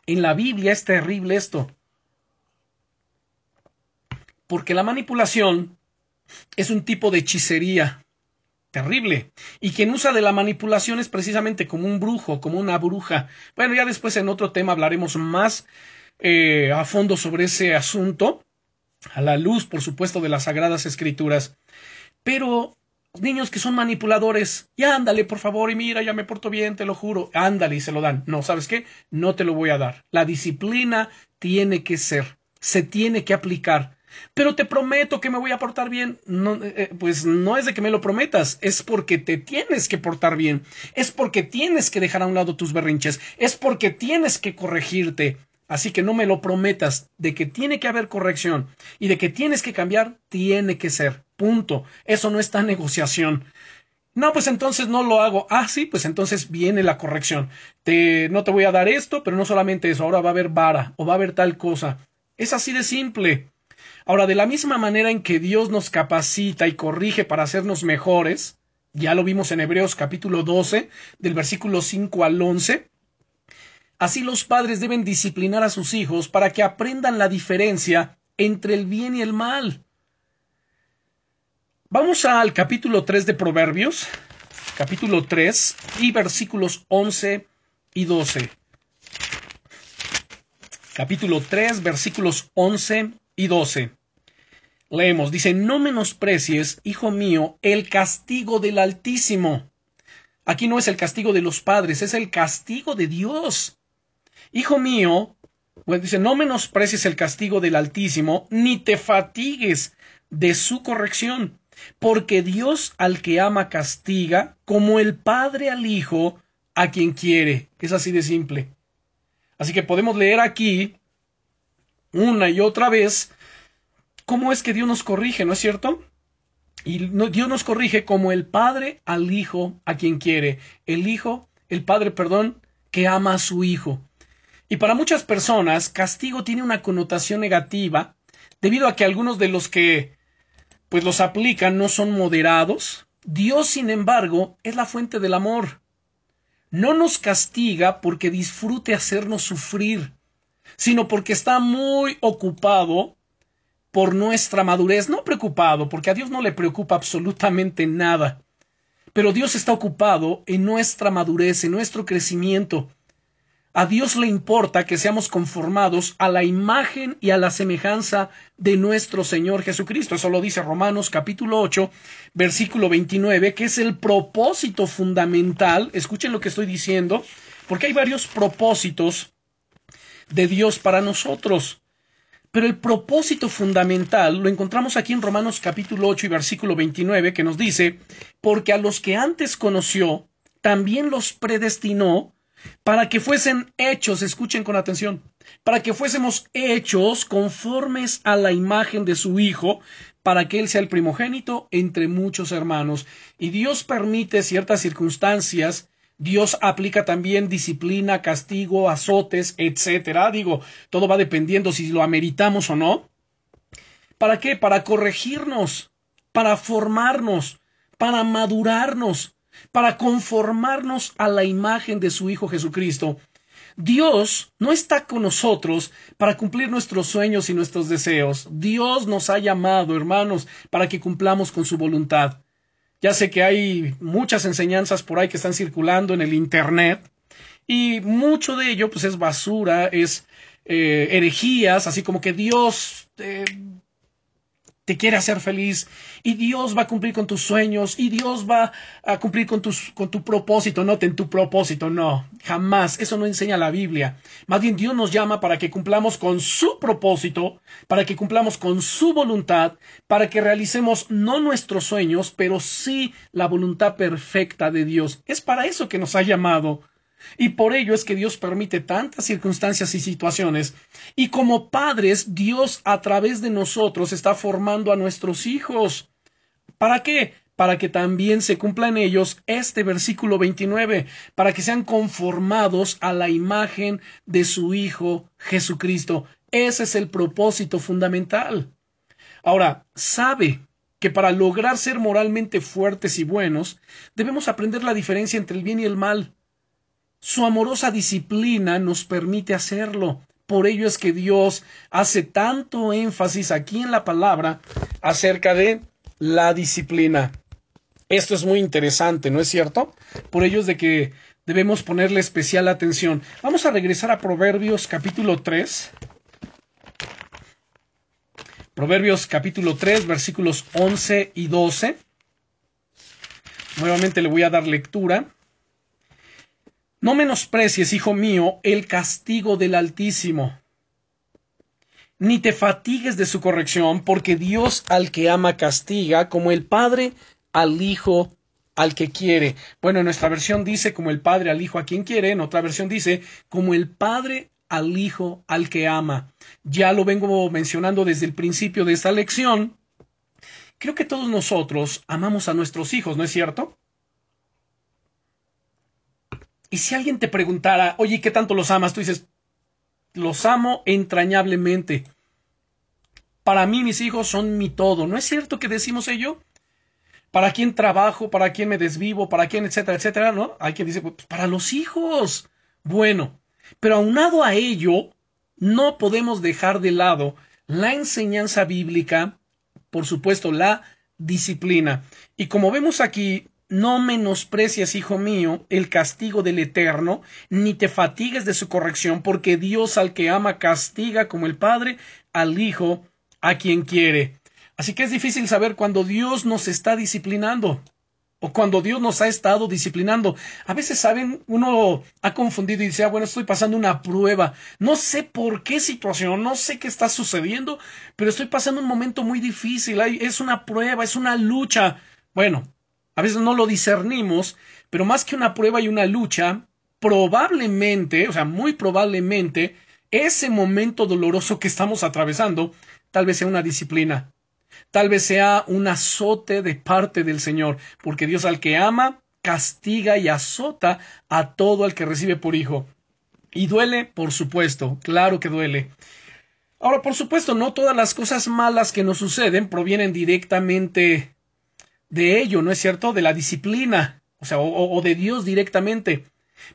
En la Biblia es terrible esto. Porque la manipulación es un tipo de hechicería terrible. Y quien usa de la manipulación es precisamente como un brujo, como una bruja. Bueno, ya después en otro tema hablaremos más eh, a fondo sobre ese asunto, a la luz, por supuesto, de las sagradas escrituras. Pero niños que son manipuladores, ya ándale, por favor, y mira, ya me porto bien, te lo juro, ándale y se lo dan. No, ¿sabes qué? No te lo voy a dar. La disciplina tiene que ser, se tiene que aplicar. Pero te prometo que me voy a portar bien. No, eh, eh, pues no es de que me lo prometas, es porque te tienes que portar bien, es porque tienes que dejar a un lado tus berrinches, es porque tienes que corregirte, Así que no me lo prometas de que tiene que haber corrección y de que tienes que cambiar, tiene que ser. Punto. Eso no está negociación. No, pues entonces no lo hago. Ah, sí, pues entonces viene la corrección. Te, no te voy a dar esto, pero no solamente eso, ahora va a haber vara o va a haber tal cosa. Es así de simple. Ahora, de la misma manera en que Dios nos capacita y corrige para hacernos mejores, ya lo vimos en Hebreos capítulo 12, del versículo 5 al 11, Así los padres deben disciplinar a sus hijos para que aprendan la diferencia entre el bien y el mal. Vamos al capítulo 3 de Proverbios, capítulo 3 y versículos 11 y 12. Capítulo 3, versículos 11 y 12. Leemos, dice, no menosprecies, hijo mío, el castigo del Altísimo. Aquí no es el castigo de los padres, es el castigo de Dios. Hijo mío, pues dice, no menosprecies el castigo del Altísimo, ni te fatigues de su corrección, porque Dios al que ama castiga, como el Padre al Hijo, a quien quiere. Es así de simple. Así que podemos leer aquí una y otra vez cómo es que Dios nos corrige, ¿no es cierto? Y Dios nos corrige como el Padre al Hijo a quien quiere. El Hijo, el Padre, perdón, que ama a su Hijo. Y para muchas personas, castigo tiene una connotación negativa debido a que algunos de los que pues los aplican no son moderados. Dios, sin embargo, es la fuente del amor. No nos castiga porque disfrute hacernos sufrir, sino porque está muy ocupado por nuestra madurez, no preocupado, porque a Dios no le preocupa absolutamente nada. Pero Dios está ocupado en nuestra madurez, en nuestro crecimiento, a Dios le importa que seamos conformados a la imagen y a la semejanza de nuestro Señor Jesucristo. Eso lo dice Romanos capítulo 8, versículo 29, que es el propósito fundamental. Escuchen lo que estoy diciendo, porque hay varios propósitos de Dios para nosotros. Pero el propósito fundamental lo encontramos aquí en Romanos capítulo 8 y versículo 29, que nos dice, porque a los que antes conoció, también los predestinó para que fuesen hechos, escuchen con atención, para que fuésemos hechos conformes a la imagen de su Hijo, para que Él sea el primogénito entre muchos hermanos. Y Dios permite ciertas circunstancias, Dios aplica también disciplina, castigo, azotes, etcétera. Digo, todo va dependiendo si lo ameritamos o no. ¿Para qué? Para corregirnos, para formarnos, para madurarnos, para conformarnos a la imagen de su Hijo Jesucristo. Dios no está con nosotros para cumplir nuestros sueños y nuestros deseos. Dios nos ha llamado, hermanos, para que cumplamos con su voluntad. Ya sé que hay muchas enseñanzas por ahí que están circulando en el Internet y mucho de ello pues es basura, es eh, herejías, así como que Dios eh, te quiere hacer feliz y Dios va a cumplir con tus sueños y Dios va a cumplir con, tus, con tu propósito, no en tu propósito, no, jamás, eso no enseña la Biblia. Más bien Dios nos llama para que cumplamos con su propósito, para que cumplamos con su voluntad, para que realicemos no nuestros sueños, pero sí la voluntad perfecta de Dios. Es para eso que nos ha llamado. Y por ello es que Dios permite tantas circunstancias y situaciones. Y como padres, Dios a través de nosotros está formando a nuestros hijos. ¿Para qué? Para que también se cumpla en ellos este versículo 29, para que sean conformados a la imagen de su Hijo Jesucristo. Ese es el propósito fundamental. Ahora, sabe que para lograr ser moralmente fuertes y buenos, debemos aprender la diferencia entre el bien y el mal. Su amorosa disciplina nos permite hacerlo. Por ello es que Dios hace tanto énfasis aquí en la palabra acerca de la disciplina. Esto es muy interesante, ¿no es cierto? Por ello es de que debemos ponerle especial atención. Vamos a regresar a Proverbios capítulo 3. Proverbios capítulo 3, versículos 11 y 12. Nuevamente le voy a dar lectura. No menosprecies, hijo mío, el castigo del Altísimo, ni te fatigues de su corrección, porque Dios al que ama castiga, como el Padre al Hijo al que quiere. Bueno, en nuestra versión dice como el Padre al Hijo a quien quiere, en otra versión dice como el Padre al Hijo al que ama. Ya lo vengo mencionando desde el principio de esta lección. Creo que todos nosotros amamos a nuestros hijos, ¿no es cierto? Y si alguien te preguntara, oye, ¿qué tanto los amas? Tú dices, los amo entrañablemente. Para mí mis hijos son mi todo. ¿No es cierto que decimos ello? ¿Para quién trabajo? ¿Para quién me desvivo? ¿Para quién? Etcétera, etcétera, ¿no? Hay quien dice, pues para los hijos. Bueno, pero aunado a ello, no podemos dejar de lado la enseñanza bíblica, por supuesto, la disciplina. Y como vemos aquí, no menosprecias, hijo mío, el castigo del Eterno, ni te fatigues de su corrección, porque Dios al que ama castiga como el Padre al Hijo a quien quiere. Así que es difícil saber cuando Dios nos está disciplinando o cuando Dios nos ha estado disciplinando. A veces, saben, uno ha confundido y dice, ah, bueno, estoy pasando una prueba. No sé por qué situación, no sé qué está sucediendo, pero estoy pasando un momento muy difícil. Es una prueba, es una lucha. Bueno, a veces no lo discernimos, pero más que una prueba y una lucha, probablemente, o sea, muy probablemente, ese momento doloroso que estamos atravesando, tal vez sea una disciplina, tal vez sea un azote de parte del Señor, porque Dios al que ama, castiga y azota a todo al que recibe por hijo. Y duele, por supuesto, claro que duele. Ahora, por supuesto, no todas las cosas malas que nos suceden provienen directamente de ello, ¿no es cierto? De la disciplina, o sea, o, de Dios directamente.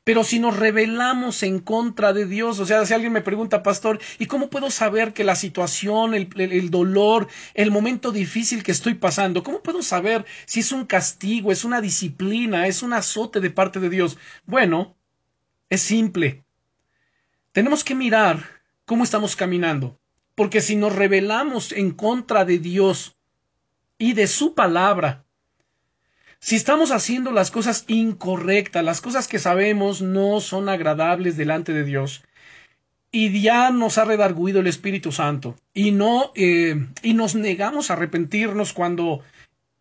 Pero si nos rebelamos en contra de Dios, o sea, si alguien me pregunta, pastor, ¿y cómo puedo saber que la situación, el, el, dolor, el momento difícil que estoy pasando, cómo puedo saber si es un castigo, es una disciplina, es un azote de parte de Dios? Bueno, es simple. Tenemos que mirar cómo estamos caminando, porque si nos rebelamos en contra de Dios y de su palabra, si estamos haciendo las cosas incorrectas, las cosas que sabemos no son agradables delante de Dios, y ya nos ha redarguido el Espíritu Santo, y no, eh, y nos negamos a arrepentirnos cuando,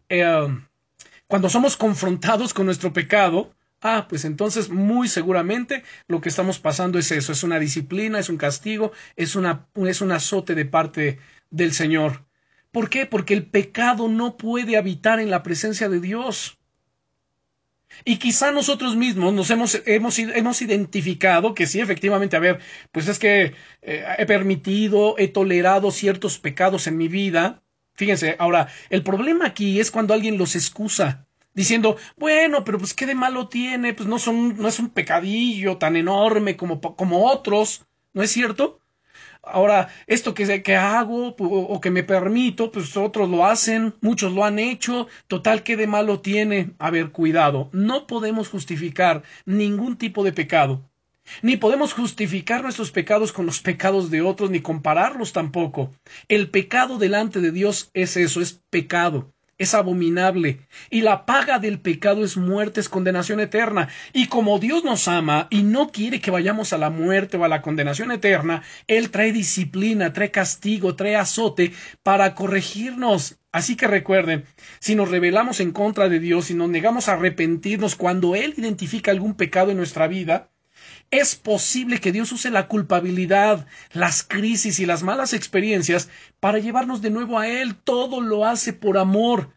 eh, cuando somos confrontados con nuestro pecado, ah, pues entonces muy seguramente lo que estamos pasando es eso, es una disciplina, es un castigo, es, una, es un azote de parte del Señor. ¿Por qué? Porque el pecado no puede habitar en la presencia de Dios. Y quizá nosotros mismos nos hemos, hemos, hemos identificado que sí, efectivamente, a ver, pues es que eh, he permitido, he tolerado ciertos pecados en mi vida. Fíjense, ahora, el problema aquí es cuando alguien los excusa, diciendo, bueno, pero pues qué de malo tiene, pues no son, no es un pecadillo tan enorme como, como otros, ¿no es cierto? Ahora, esto que, que hago o que me permito, pues otros lo hacen, muchos lo han hecho, total, ¿qué de malo tiene? A ver, cuidado, no podemos justificar ningún tipo de pecado. Ni podemos justificar nuestros pecados con los pecados de otros, ni compararlos tampoco. El pecado delante de Dios es eso, es pecado, es abominable. Y la paga del pecado es muerte, es condenación eterna. Y como Dios nos ama y no quiere que vayamos a la muerte o a la condenación eterna, Él trae disciplina, trae castigo, trae azote para corregirnos. Así que recuerden, si nos rebelamos en contra de Dios, y nos negamos a arrepentirnos cuando Él identifica algún pecado en nuestra vida, es posible que Dios use la culpabilidad, las crisis y las malas experiencias para llevarnos de nuevo a Él. Todo lo hace por amor.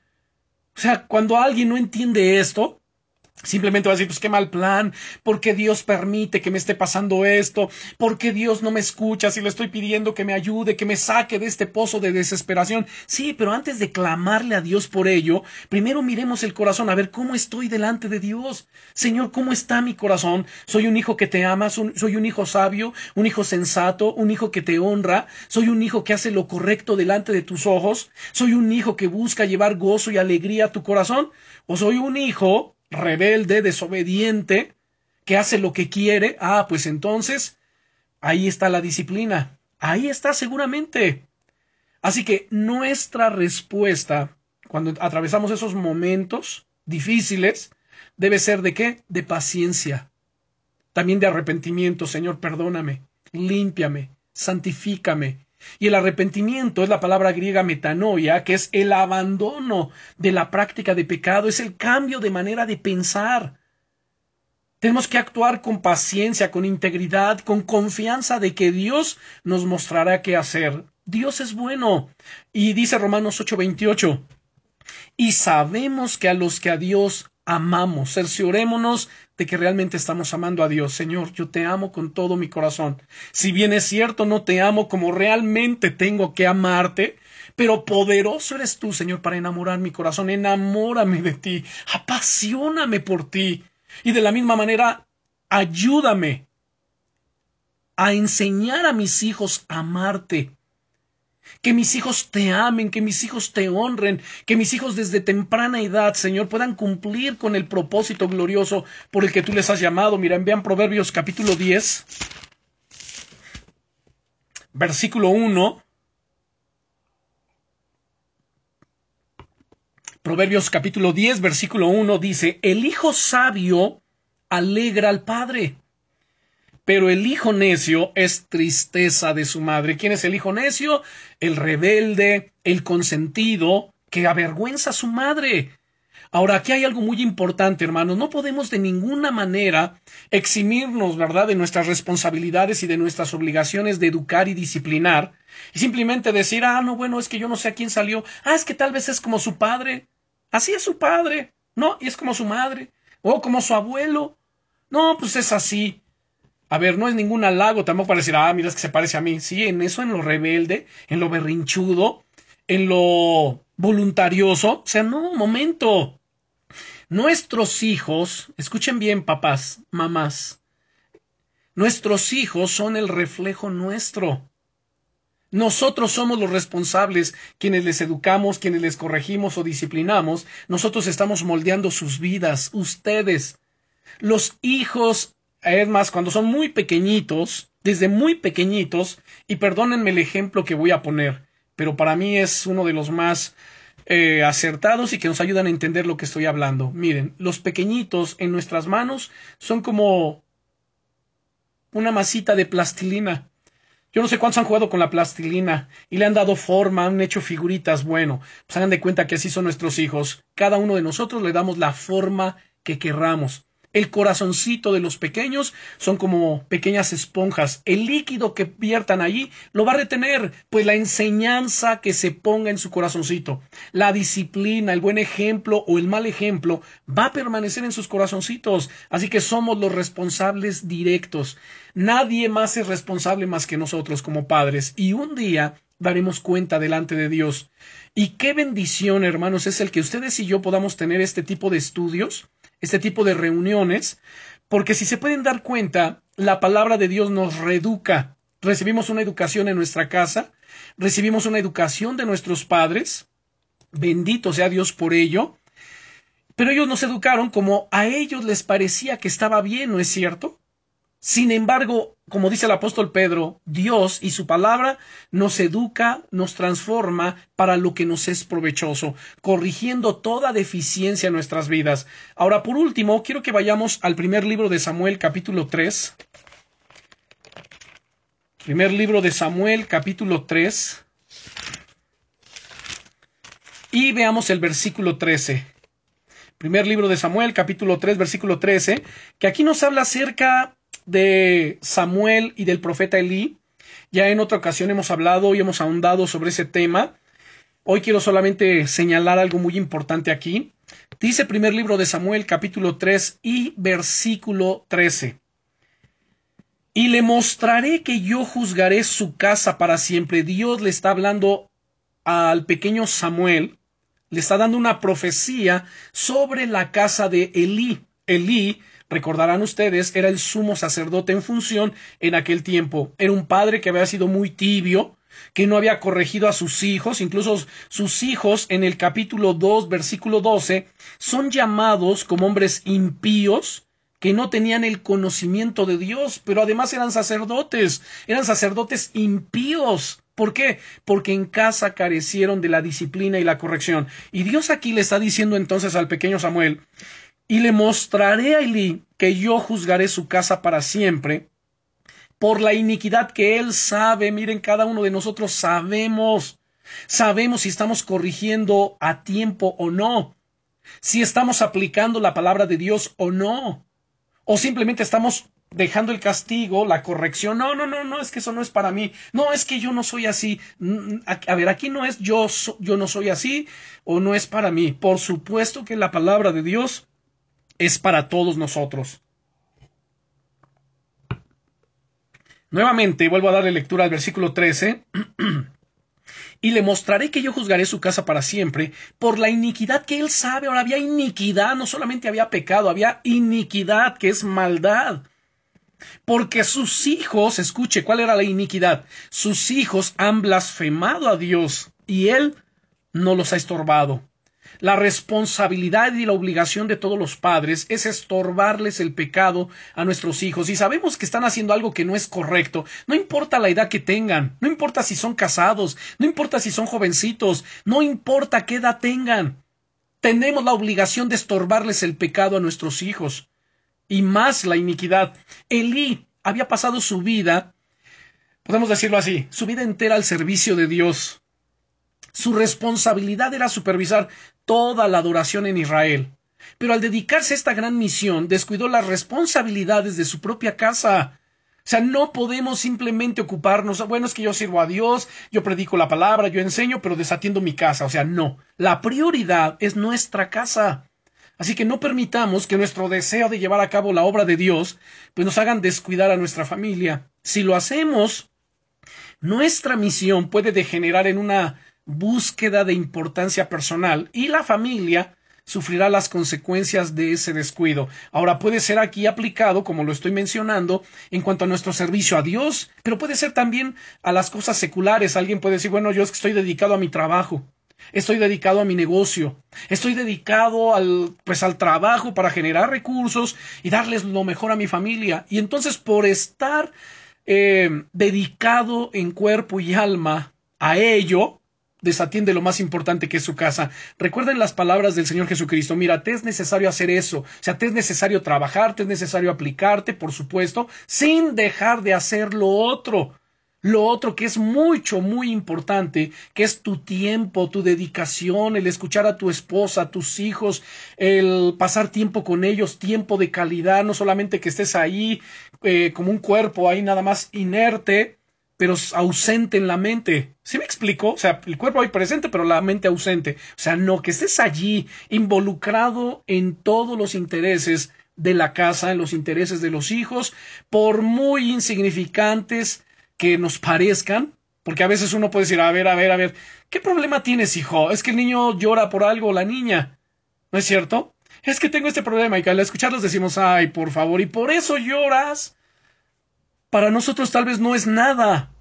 O sea, cuando alguien no entiende esto, Simplemente va a decir, pues qué mal plan, ¿por qué Dios permite que me esté pasando esto? ¿Por qué Dios no me escucha si le estoy pidiendo que me ayude, que me saque de este pozo de desesperación? Sí, pero antes de clamarle a Dios por ello, primero miremos el corazón, a ver cómo estoy delante de Dios. Señor, ¿cómo está mi corazón? ¿Soy un hijo que te ama? ¿Soy un hijo sabio? ¿Un hijo sensato? ¿Un hijo que te honra? ¿Soy un hijo que hace lo correcto delante de tus ojos? ¿Soy un hijo que busca llevar gozo y alegría a tu corazón? ¿O soy un hijo rebelde, desobediente, que hace lo que quiere, ah, pues entonces ahí está la disciplina. Ahí está seguramente. Así que nuestra respuesta cuando atravesamos esos momentos difíciles debe ser de qué? De paciencia. También de arrepentimiento, Señor, perdóname, límpiame, santifícame, y el arrepentimiento es la palabra griega metanoia, que es el abandono de la práctica de pecado, es el cambio de manera de pensar. Tenemos que actuar con paciencia, con integridad, con confianza de que Dios nos mostrará qué hacer. Dios es bueno. Y dice Romanos 8:28, y sabemos que a los que a Dios amamos, cerciorémonos de que realmente estamos amando a Dios. Señor, yo te amo con todo mi corazón. Si bien es cierto, no te amo como realmente tengo que amarte, pero poderoso eres tú, Señor, para enamorar mi corazón. Enamórame de ti, apasioname por ti. Y de la misma manera, ayúdame a enseñar a mis hijos a amarte que mis hijos te amen, que mis hijos te honren, que mis hijos desde temprana edad, Señor, puedan cumplir con el propósito glorioso por el que tú les has llamado. Mira, vean Proverbios capítulo 10, versículo 1. Proverbios capítulo 10, versículo 1 dice, el hijo sabio alegra al padre pero el hijo necio es tristeza de su madre. ¿Quién es el hijo necio? El rebelde, el consentido, que avergüenza a su madre. Ahora, aquí hay algo muy importante, hermanos. No podemos de ninguna manera eximirnos, ¿verdad?, de nuestras responsabilidades y de nuestras obligaciones de educar y disciplinar. Y simplemente decir, ah, no, bueno, es que yo no sé a quién salió. Ah, es que tal vez es como su padre. Así es su padre. No, y es como su madre. O como su abuelo. No, pues es así. A ver, no es ningún halago tampoco para decir, ah, mira, es que se parece a mí. Sí, en eso, en lo rebelde, en lo berrinchudo, en lo voluntarioso. O sea, no, momento. Nuestros hijos, escuchen bien, papás, mamás, nuestros hijos son el reflejo nuestro. Nosotros somos los responsables, quienes les educamos, quienes les corregimos o disciplinamos. Nosotros estamos moldeando sus vidas, ustedes. Los hijos es más, cuando son muy pequeñitos, desde muy pequeñitos, y perdónenme el ejemplo que voy a poner, pero para mí es uno de los más eh, acertados y que nos ayudan a entender lo que estoy hablando. Miren, los pequeñitos en nuestras manos son como una masita de plastilina. Yo no sé cuántos han jugado con la plastilina y le han dado forma, han hecho figuritas. Bueno, pues hagan de cuenta que así son nuestros hijos. Cada uno de nosotros le damos la forma que querramos. El corazoncito de los pequeños son como pequeñas esponjas. El líquido que viertan allí lo va a retener, pues la enseñanza que se ponga en su corazoncito, la disciplina, el buen ejemplo o el mal ejemplo va a permanecer en sus corazoncitos. Así que somos los responsables directos. Nadie más es responsable más que nosotros como padres. Y un día daremos cuenta delante de Dios. Y qué bendición, hermanos, es el que ustedes y yo podamos tener este tipo de estudios este tipo de reuniones, porque si se pueden dar cuenta, la palabra de Dios nos reeduca. Recibimos una educación en nuestra casa, recibimos una educación de nuestros padres, bendito sea Dios por ello, pero ellos nos educaron como a ellos les parecía que estaba bien, ¿no es cierto? Sin embargo, como dice el apóstol Pedro, Dios y su palabra nos educa, nos transforma para lo que nos es provechoso, corrigiendo toda deficiencia en nuestras vidas. Ahora, por último, quiero que vayamos al primer libro de Samuel, capítulo 3. Primer libro de Samuel, capítulo 3. Y veamos el versículo 13. Primer libro de Samuel, capítulo 3, versículo 13, que aquí nos habla acerca de Samuel y del profeta Elí. Ya en otra ocasión hemos hablado y hemos ahondado sobre ese tema. Hoy quiero solamente señalar algo muy importante aquí. Dice primer libro de Samuel capítulo 3 y versículo 13. Y le mostraré que yo juzgaré su casa para siempre. Dios le está hablando al pequeño Samuel, le está dando una profecía sobre la casa de Elí. Elí Recordarán ustedes, era el sumo sacerdote en función en aquel tiempo. Era un padre que había sido muy tibio, que no había corregido a sus hijos, incluso sus hijos en el capítulo 2, versículo 12, son llamados como hombres impíos, que no tenían el conocimiento de Dios, pero además eran sacerdotes, eran sacerdotes impíos. ¿Por qué? Porque en casa carecieron de la disciplina y la corrección. Y Dios aquí le está diciendo entonces al pequeño Samuel, y le mostraré a Elí que yo juzgaré su casa para siempre por la iniquidad que él sabe. Miren, cada uno de nosotros sabemos, sabemos si estamos corrigiendo a tiempo o no, si estamos aplicando la palabra de Dios o no, o simplemente estamos dejando el castigo, la corrección. No, no, no, no, es que eso no es para mí. No, es que yo no soy así. Mm, a, ver, aquí no es yo, yo no soy así o no es para mí. Por supuesto que la palabra de Dios es para todos nosotros. Nuevamente vuelvo a darle lectura al versículo 13. y le mostraré que yo juzgaré su casa para siempre por la iniquidad que él sabe. Ahora había iniquidad, no solamente había pecado, había iniquidad, que es maldad. Porque sus hijos, escuche, ¿cuál era la iniquidad? Sus hijos han blasfemado a Dios y él no los ha estorbado. La responsabilidad y la obligación de todos los padres es estorbarles el pecado a nuestros hijos y sabemos que están haciendo algo que no es correcto. No importa la edad que tengan, no importa si son casados, no importa si son jovencitos, no importa qué edad tengan. Tenemos la obligación de estorbarles el pecado a nuestros hijos. Y más la iniquidad. Elí había pasado su vida, podemos decirlo así, su vida entera al servicio de Dios. Su responsabilidad era supervisar toda la adoración en Israel. Pero al dedicarse a esta gran misión, descuidó las responsabilidades de su propia casa. O sea, no podemos simplemente ocuparnos, bueno, es que yo sirvo a Dios, yo predico la palabra, yo enseño, pero desatiendo mi casa. O sea, no. La prioridad es nuestra casa. Así que no permitamos que nuestro deseo de llevar a cabo la obra de Dios, pues nos hagan descuidar a nuestra familia. Si lo hacemos, nuestra misión puede degenerar en una búsqueda de importancia personal y la familia sufrirá las consecuencias de ese descuido. Ahora puede ser aquí aplicado, como lo estoy mencionando, en cuanto a nuestro servicio a Dios, pero puede ser también a las cosas seculares. Alguien puede decir, bueno, yo estoy dedicado a mi trabajo, estoy dedicado a mi negocio, estoy dedicado al, pues al trabajo para generar recursos y darles lo mejor a mi familia. Y entonces por estar eh, dedicado en cuerpo y alma a ello, desatiende lo más importante que es su casa. Recuerden las palabras del Señor Jesucristo. Mira, te es necesario hacer eso. O sea, te es necesario trabajar, te es necesario aplicarte, por supuesto, sin dejar de hacer lo otro. Lo otro que es mucho, muy importante, que es tu tiempo, tu dedicación, el escuchar a tu esposa, a tus hijos, el pasar tiempo con ellos, tiempo de calidad, no solamente que estés ahí eh, como un cuerpo ahí nada más inerte, pero ausente en la mente. ¿Sí me explico? O sea, el cuerpo ahí presente, pero la mente ausente. O sea, no, que estés allí involucrado en todos los intereses de la casa, en los intereses de los hijos, por muy insignificantes que nos parezcan, porque a veces uno puede decir, a ver, a ver, a ver, ¿qué problema tienes, hijo? Es que el niño llora por algo, la niña. ¿No es cierto? Es que tengo este problema y al escucharlos decimos, ay, por favor, y por eso lloras para nosotros tal vez no es nada.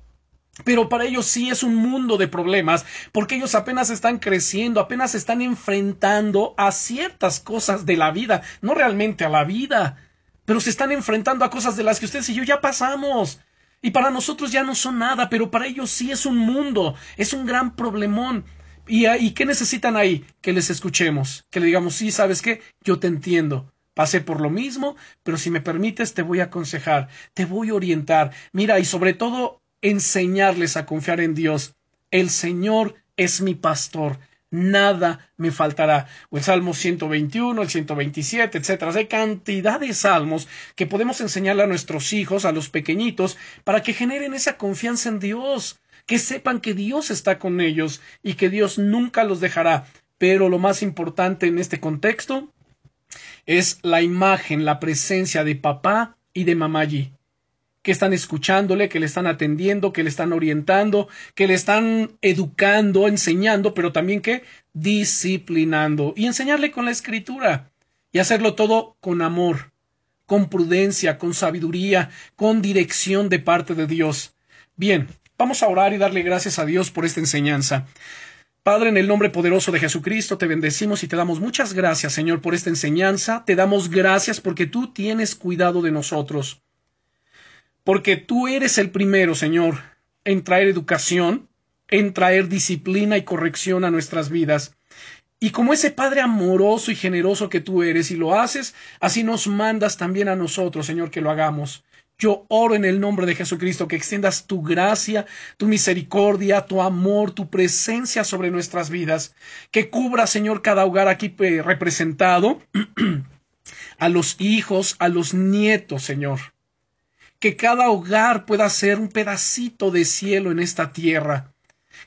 Pero para ellos sí es un mundo de problemas, porque ellos apenas están creciendo, apenas están enfrentando a ciertas cosas de la vida, no realmente a la vida. pero se están enfrentando a cosas de las que ustedes y yo ya pasamos. Y para nosotros ya no son nada, pero para ellos sí es un mundo, es un gran problemón. ¿Y, y qué necesitan ahí? Que les escuchemos, que le digamos, sí, ¿sabes qué? Yo te entiendo. Pasé por lo mismo, pero si me permites te voy a aconsejar, te voy a orientar. Mira, y sobre todo enseñarles a confiar en Dios. El Señor es mi pastor nada me faltará. O el Salmo 121, el 127, etcétera. Hay cantidad de salmos que podemos enseñarle a nuestros hijos, a los pequeñitos, para que generen esa confianza en Dios, que sepan que Dios está con ellos y que Dios nunca los dejará. Pero lo más importante en este contexto es la imagen, la presencia de papá y de mamá allí que están escuchándole, que le están atendiendo, que le están orientando, que le están educando, enseñando, pero también que disciplinando y enseñarle con la escritura y hacerlo todo con amor, con prudencia, con sabiduría, con dirección de parte de Dios. Bien, vamos a orar y darle gracias a Dios por esta enseñanza. Padre, en el nombre poderoso de Jesucristo, te bendecimos y te damos muchas gracias, Señor, por esta enseñanza. Te damos gracias porque tú tienes cuidado de nosotros porque tú eres el primero, Señor, en traer educación, en traer disciplina y corrección a nuestras vidas. Y como ese Padre amoroso y generoso que tú eres y lo haces, así nos mandas también a nosotros, Señor, que lo hagamos. Yo oro en el nombre de Jesucristo que extiendas tu gracia, tu misericordia, tu amor, tu presencia sobre nuestras vidas, que cubra, Señor, cada hogar aquí representado, a los hijos, a los nietos, Señor que cada hogar pueda ser un pedacito de cielo en esta tierra.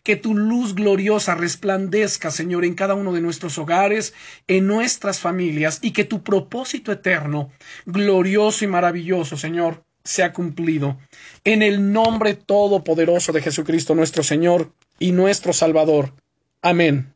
Que tu luz gloriosa resplandezca, Señor, en cada uno de nuestros hogares, en nuestras familias, y que tu propósito eterno, glorioso y maravilloso, Señor, sea cumplido. En el nombre todopoderoso de Jesucristo nuestro Señor y nuestro Salvador. Amén.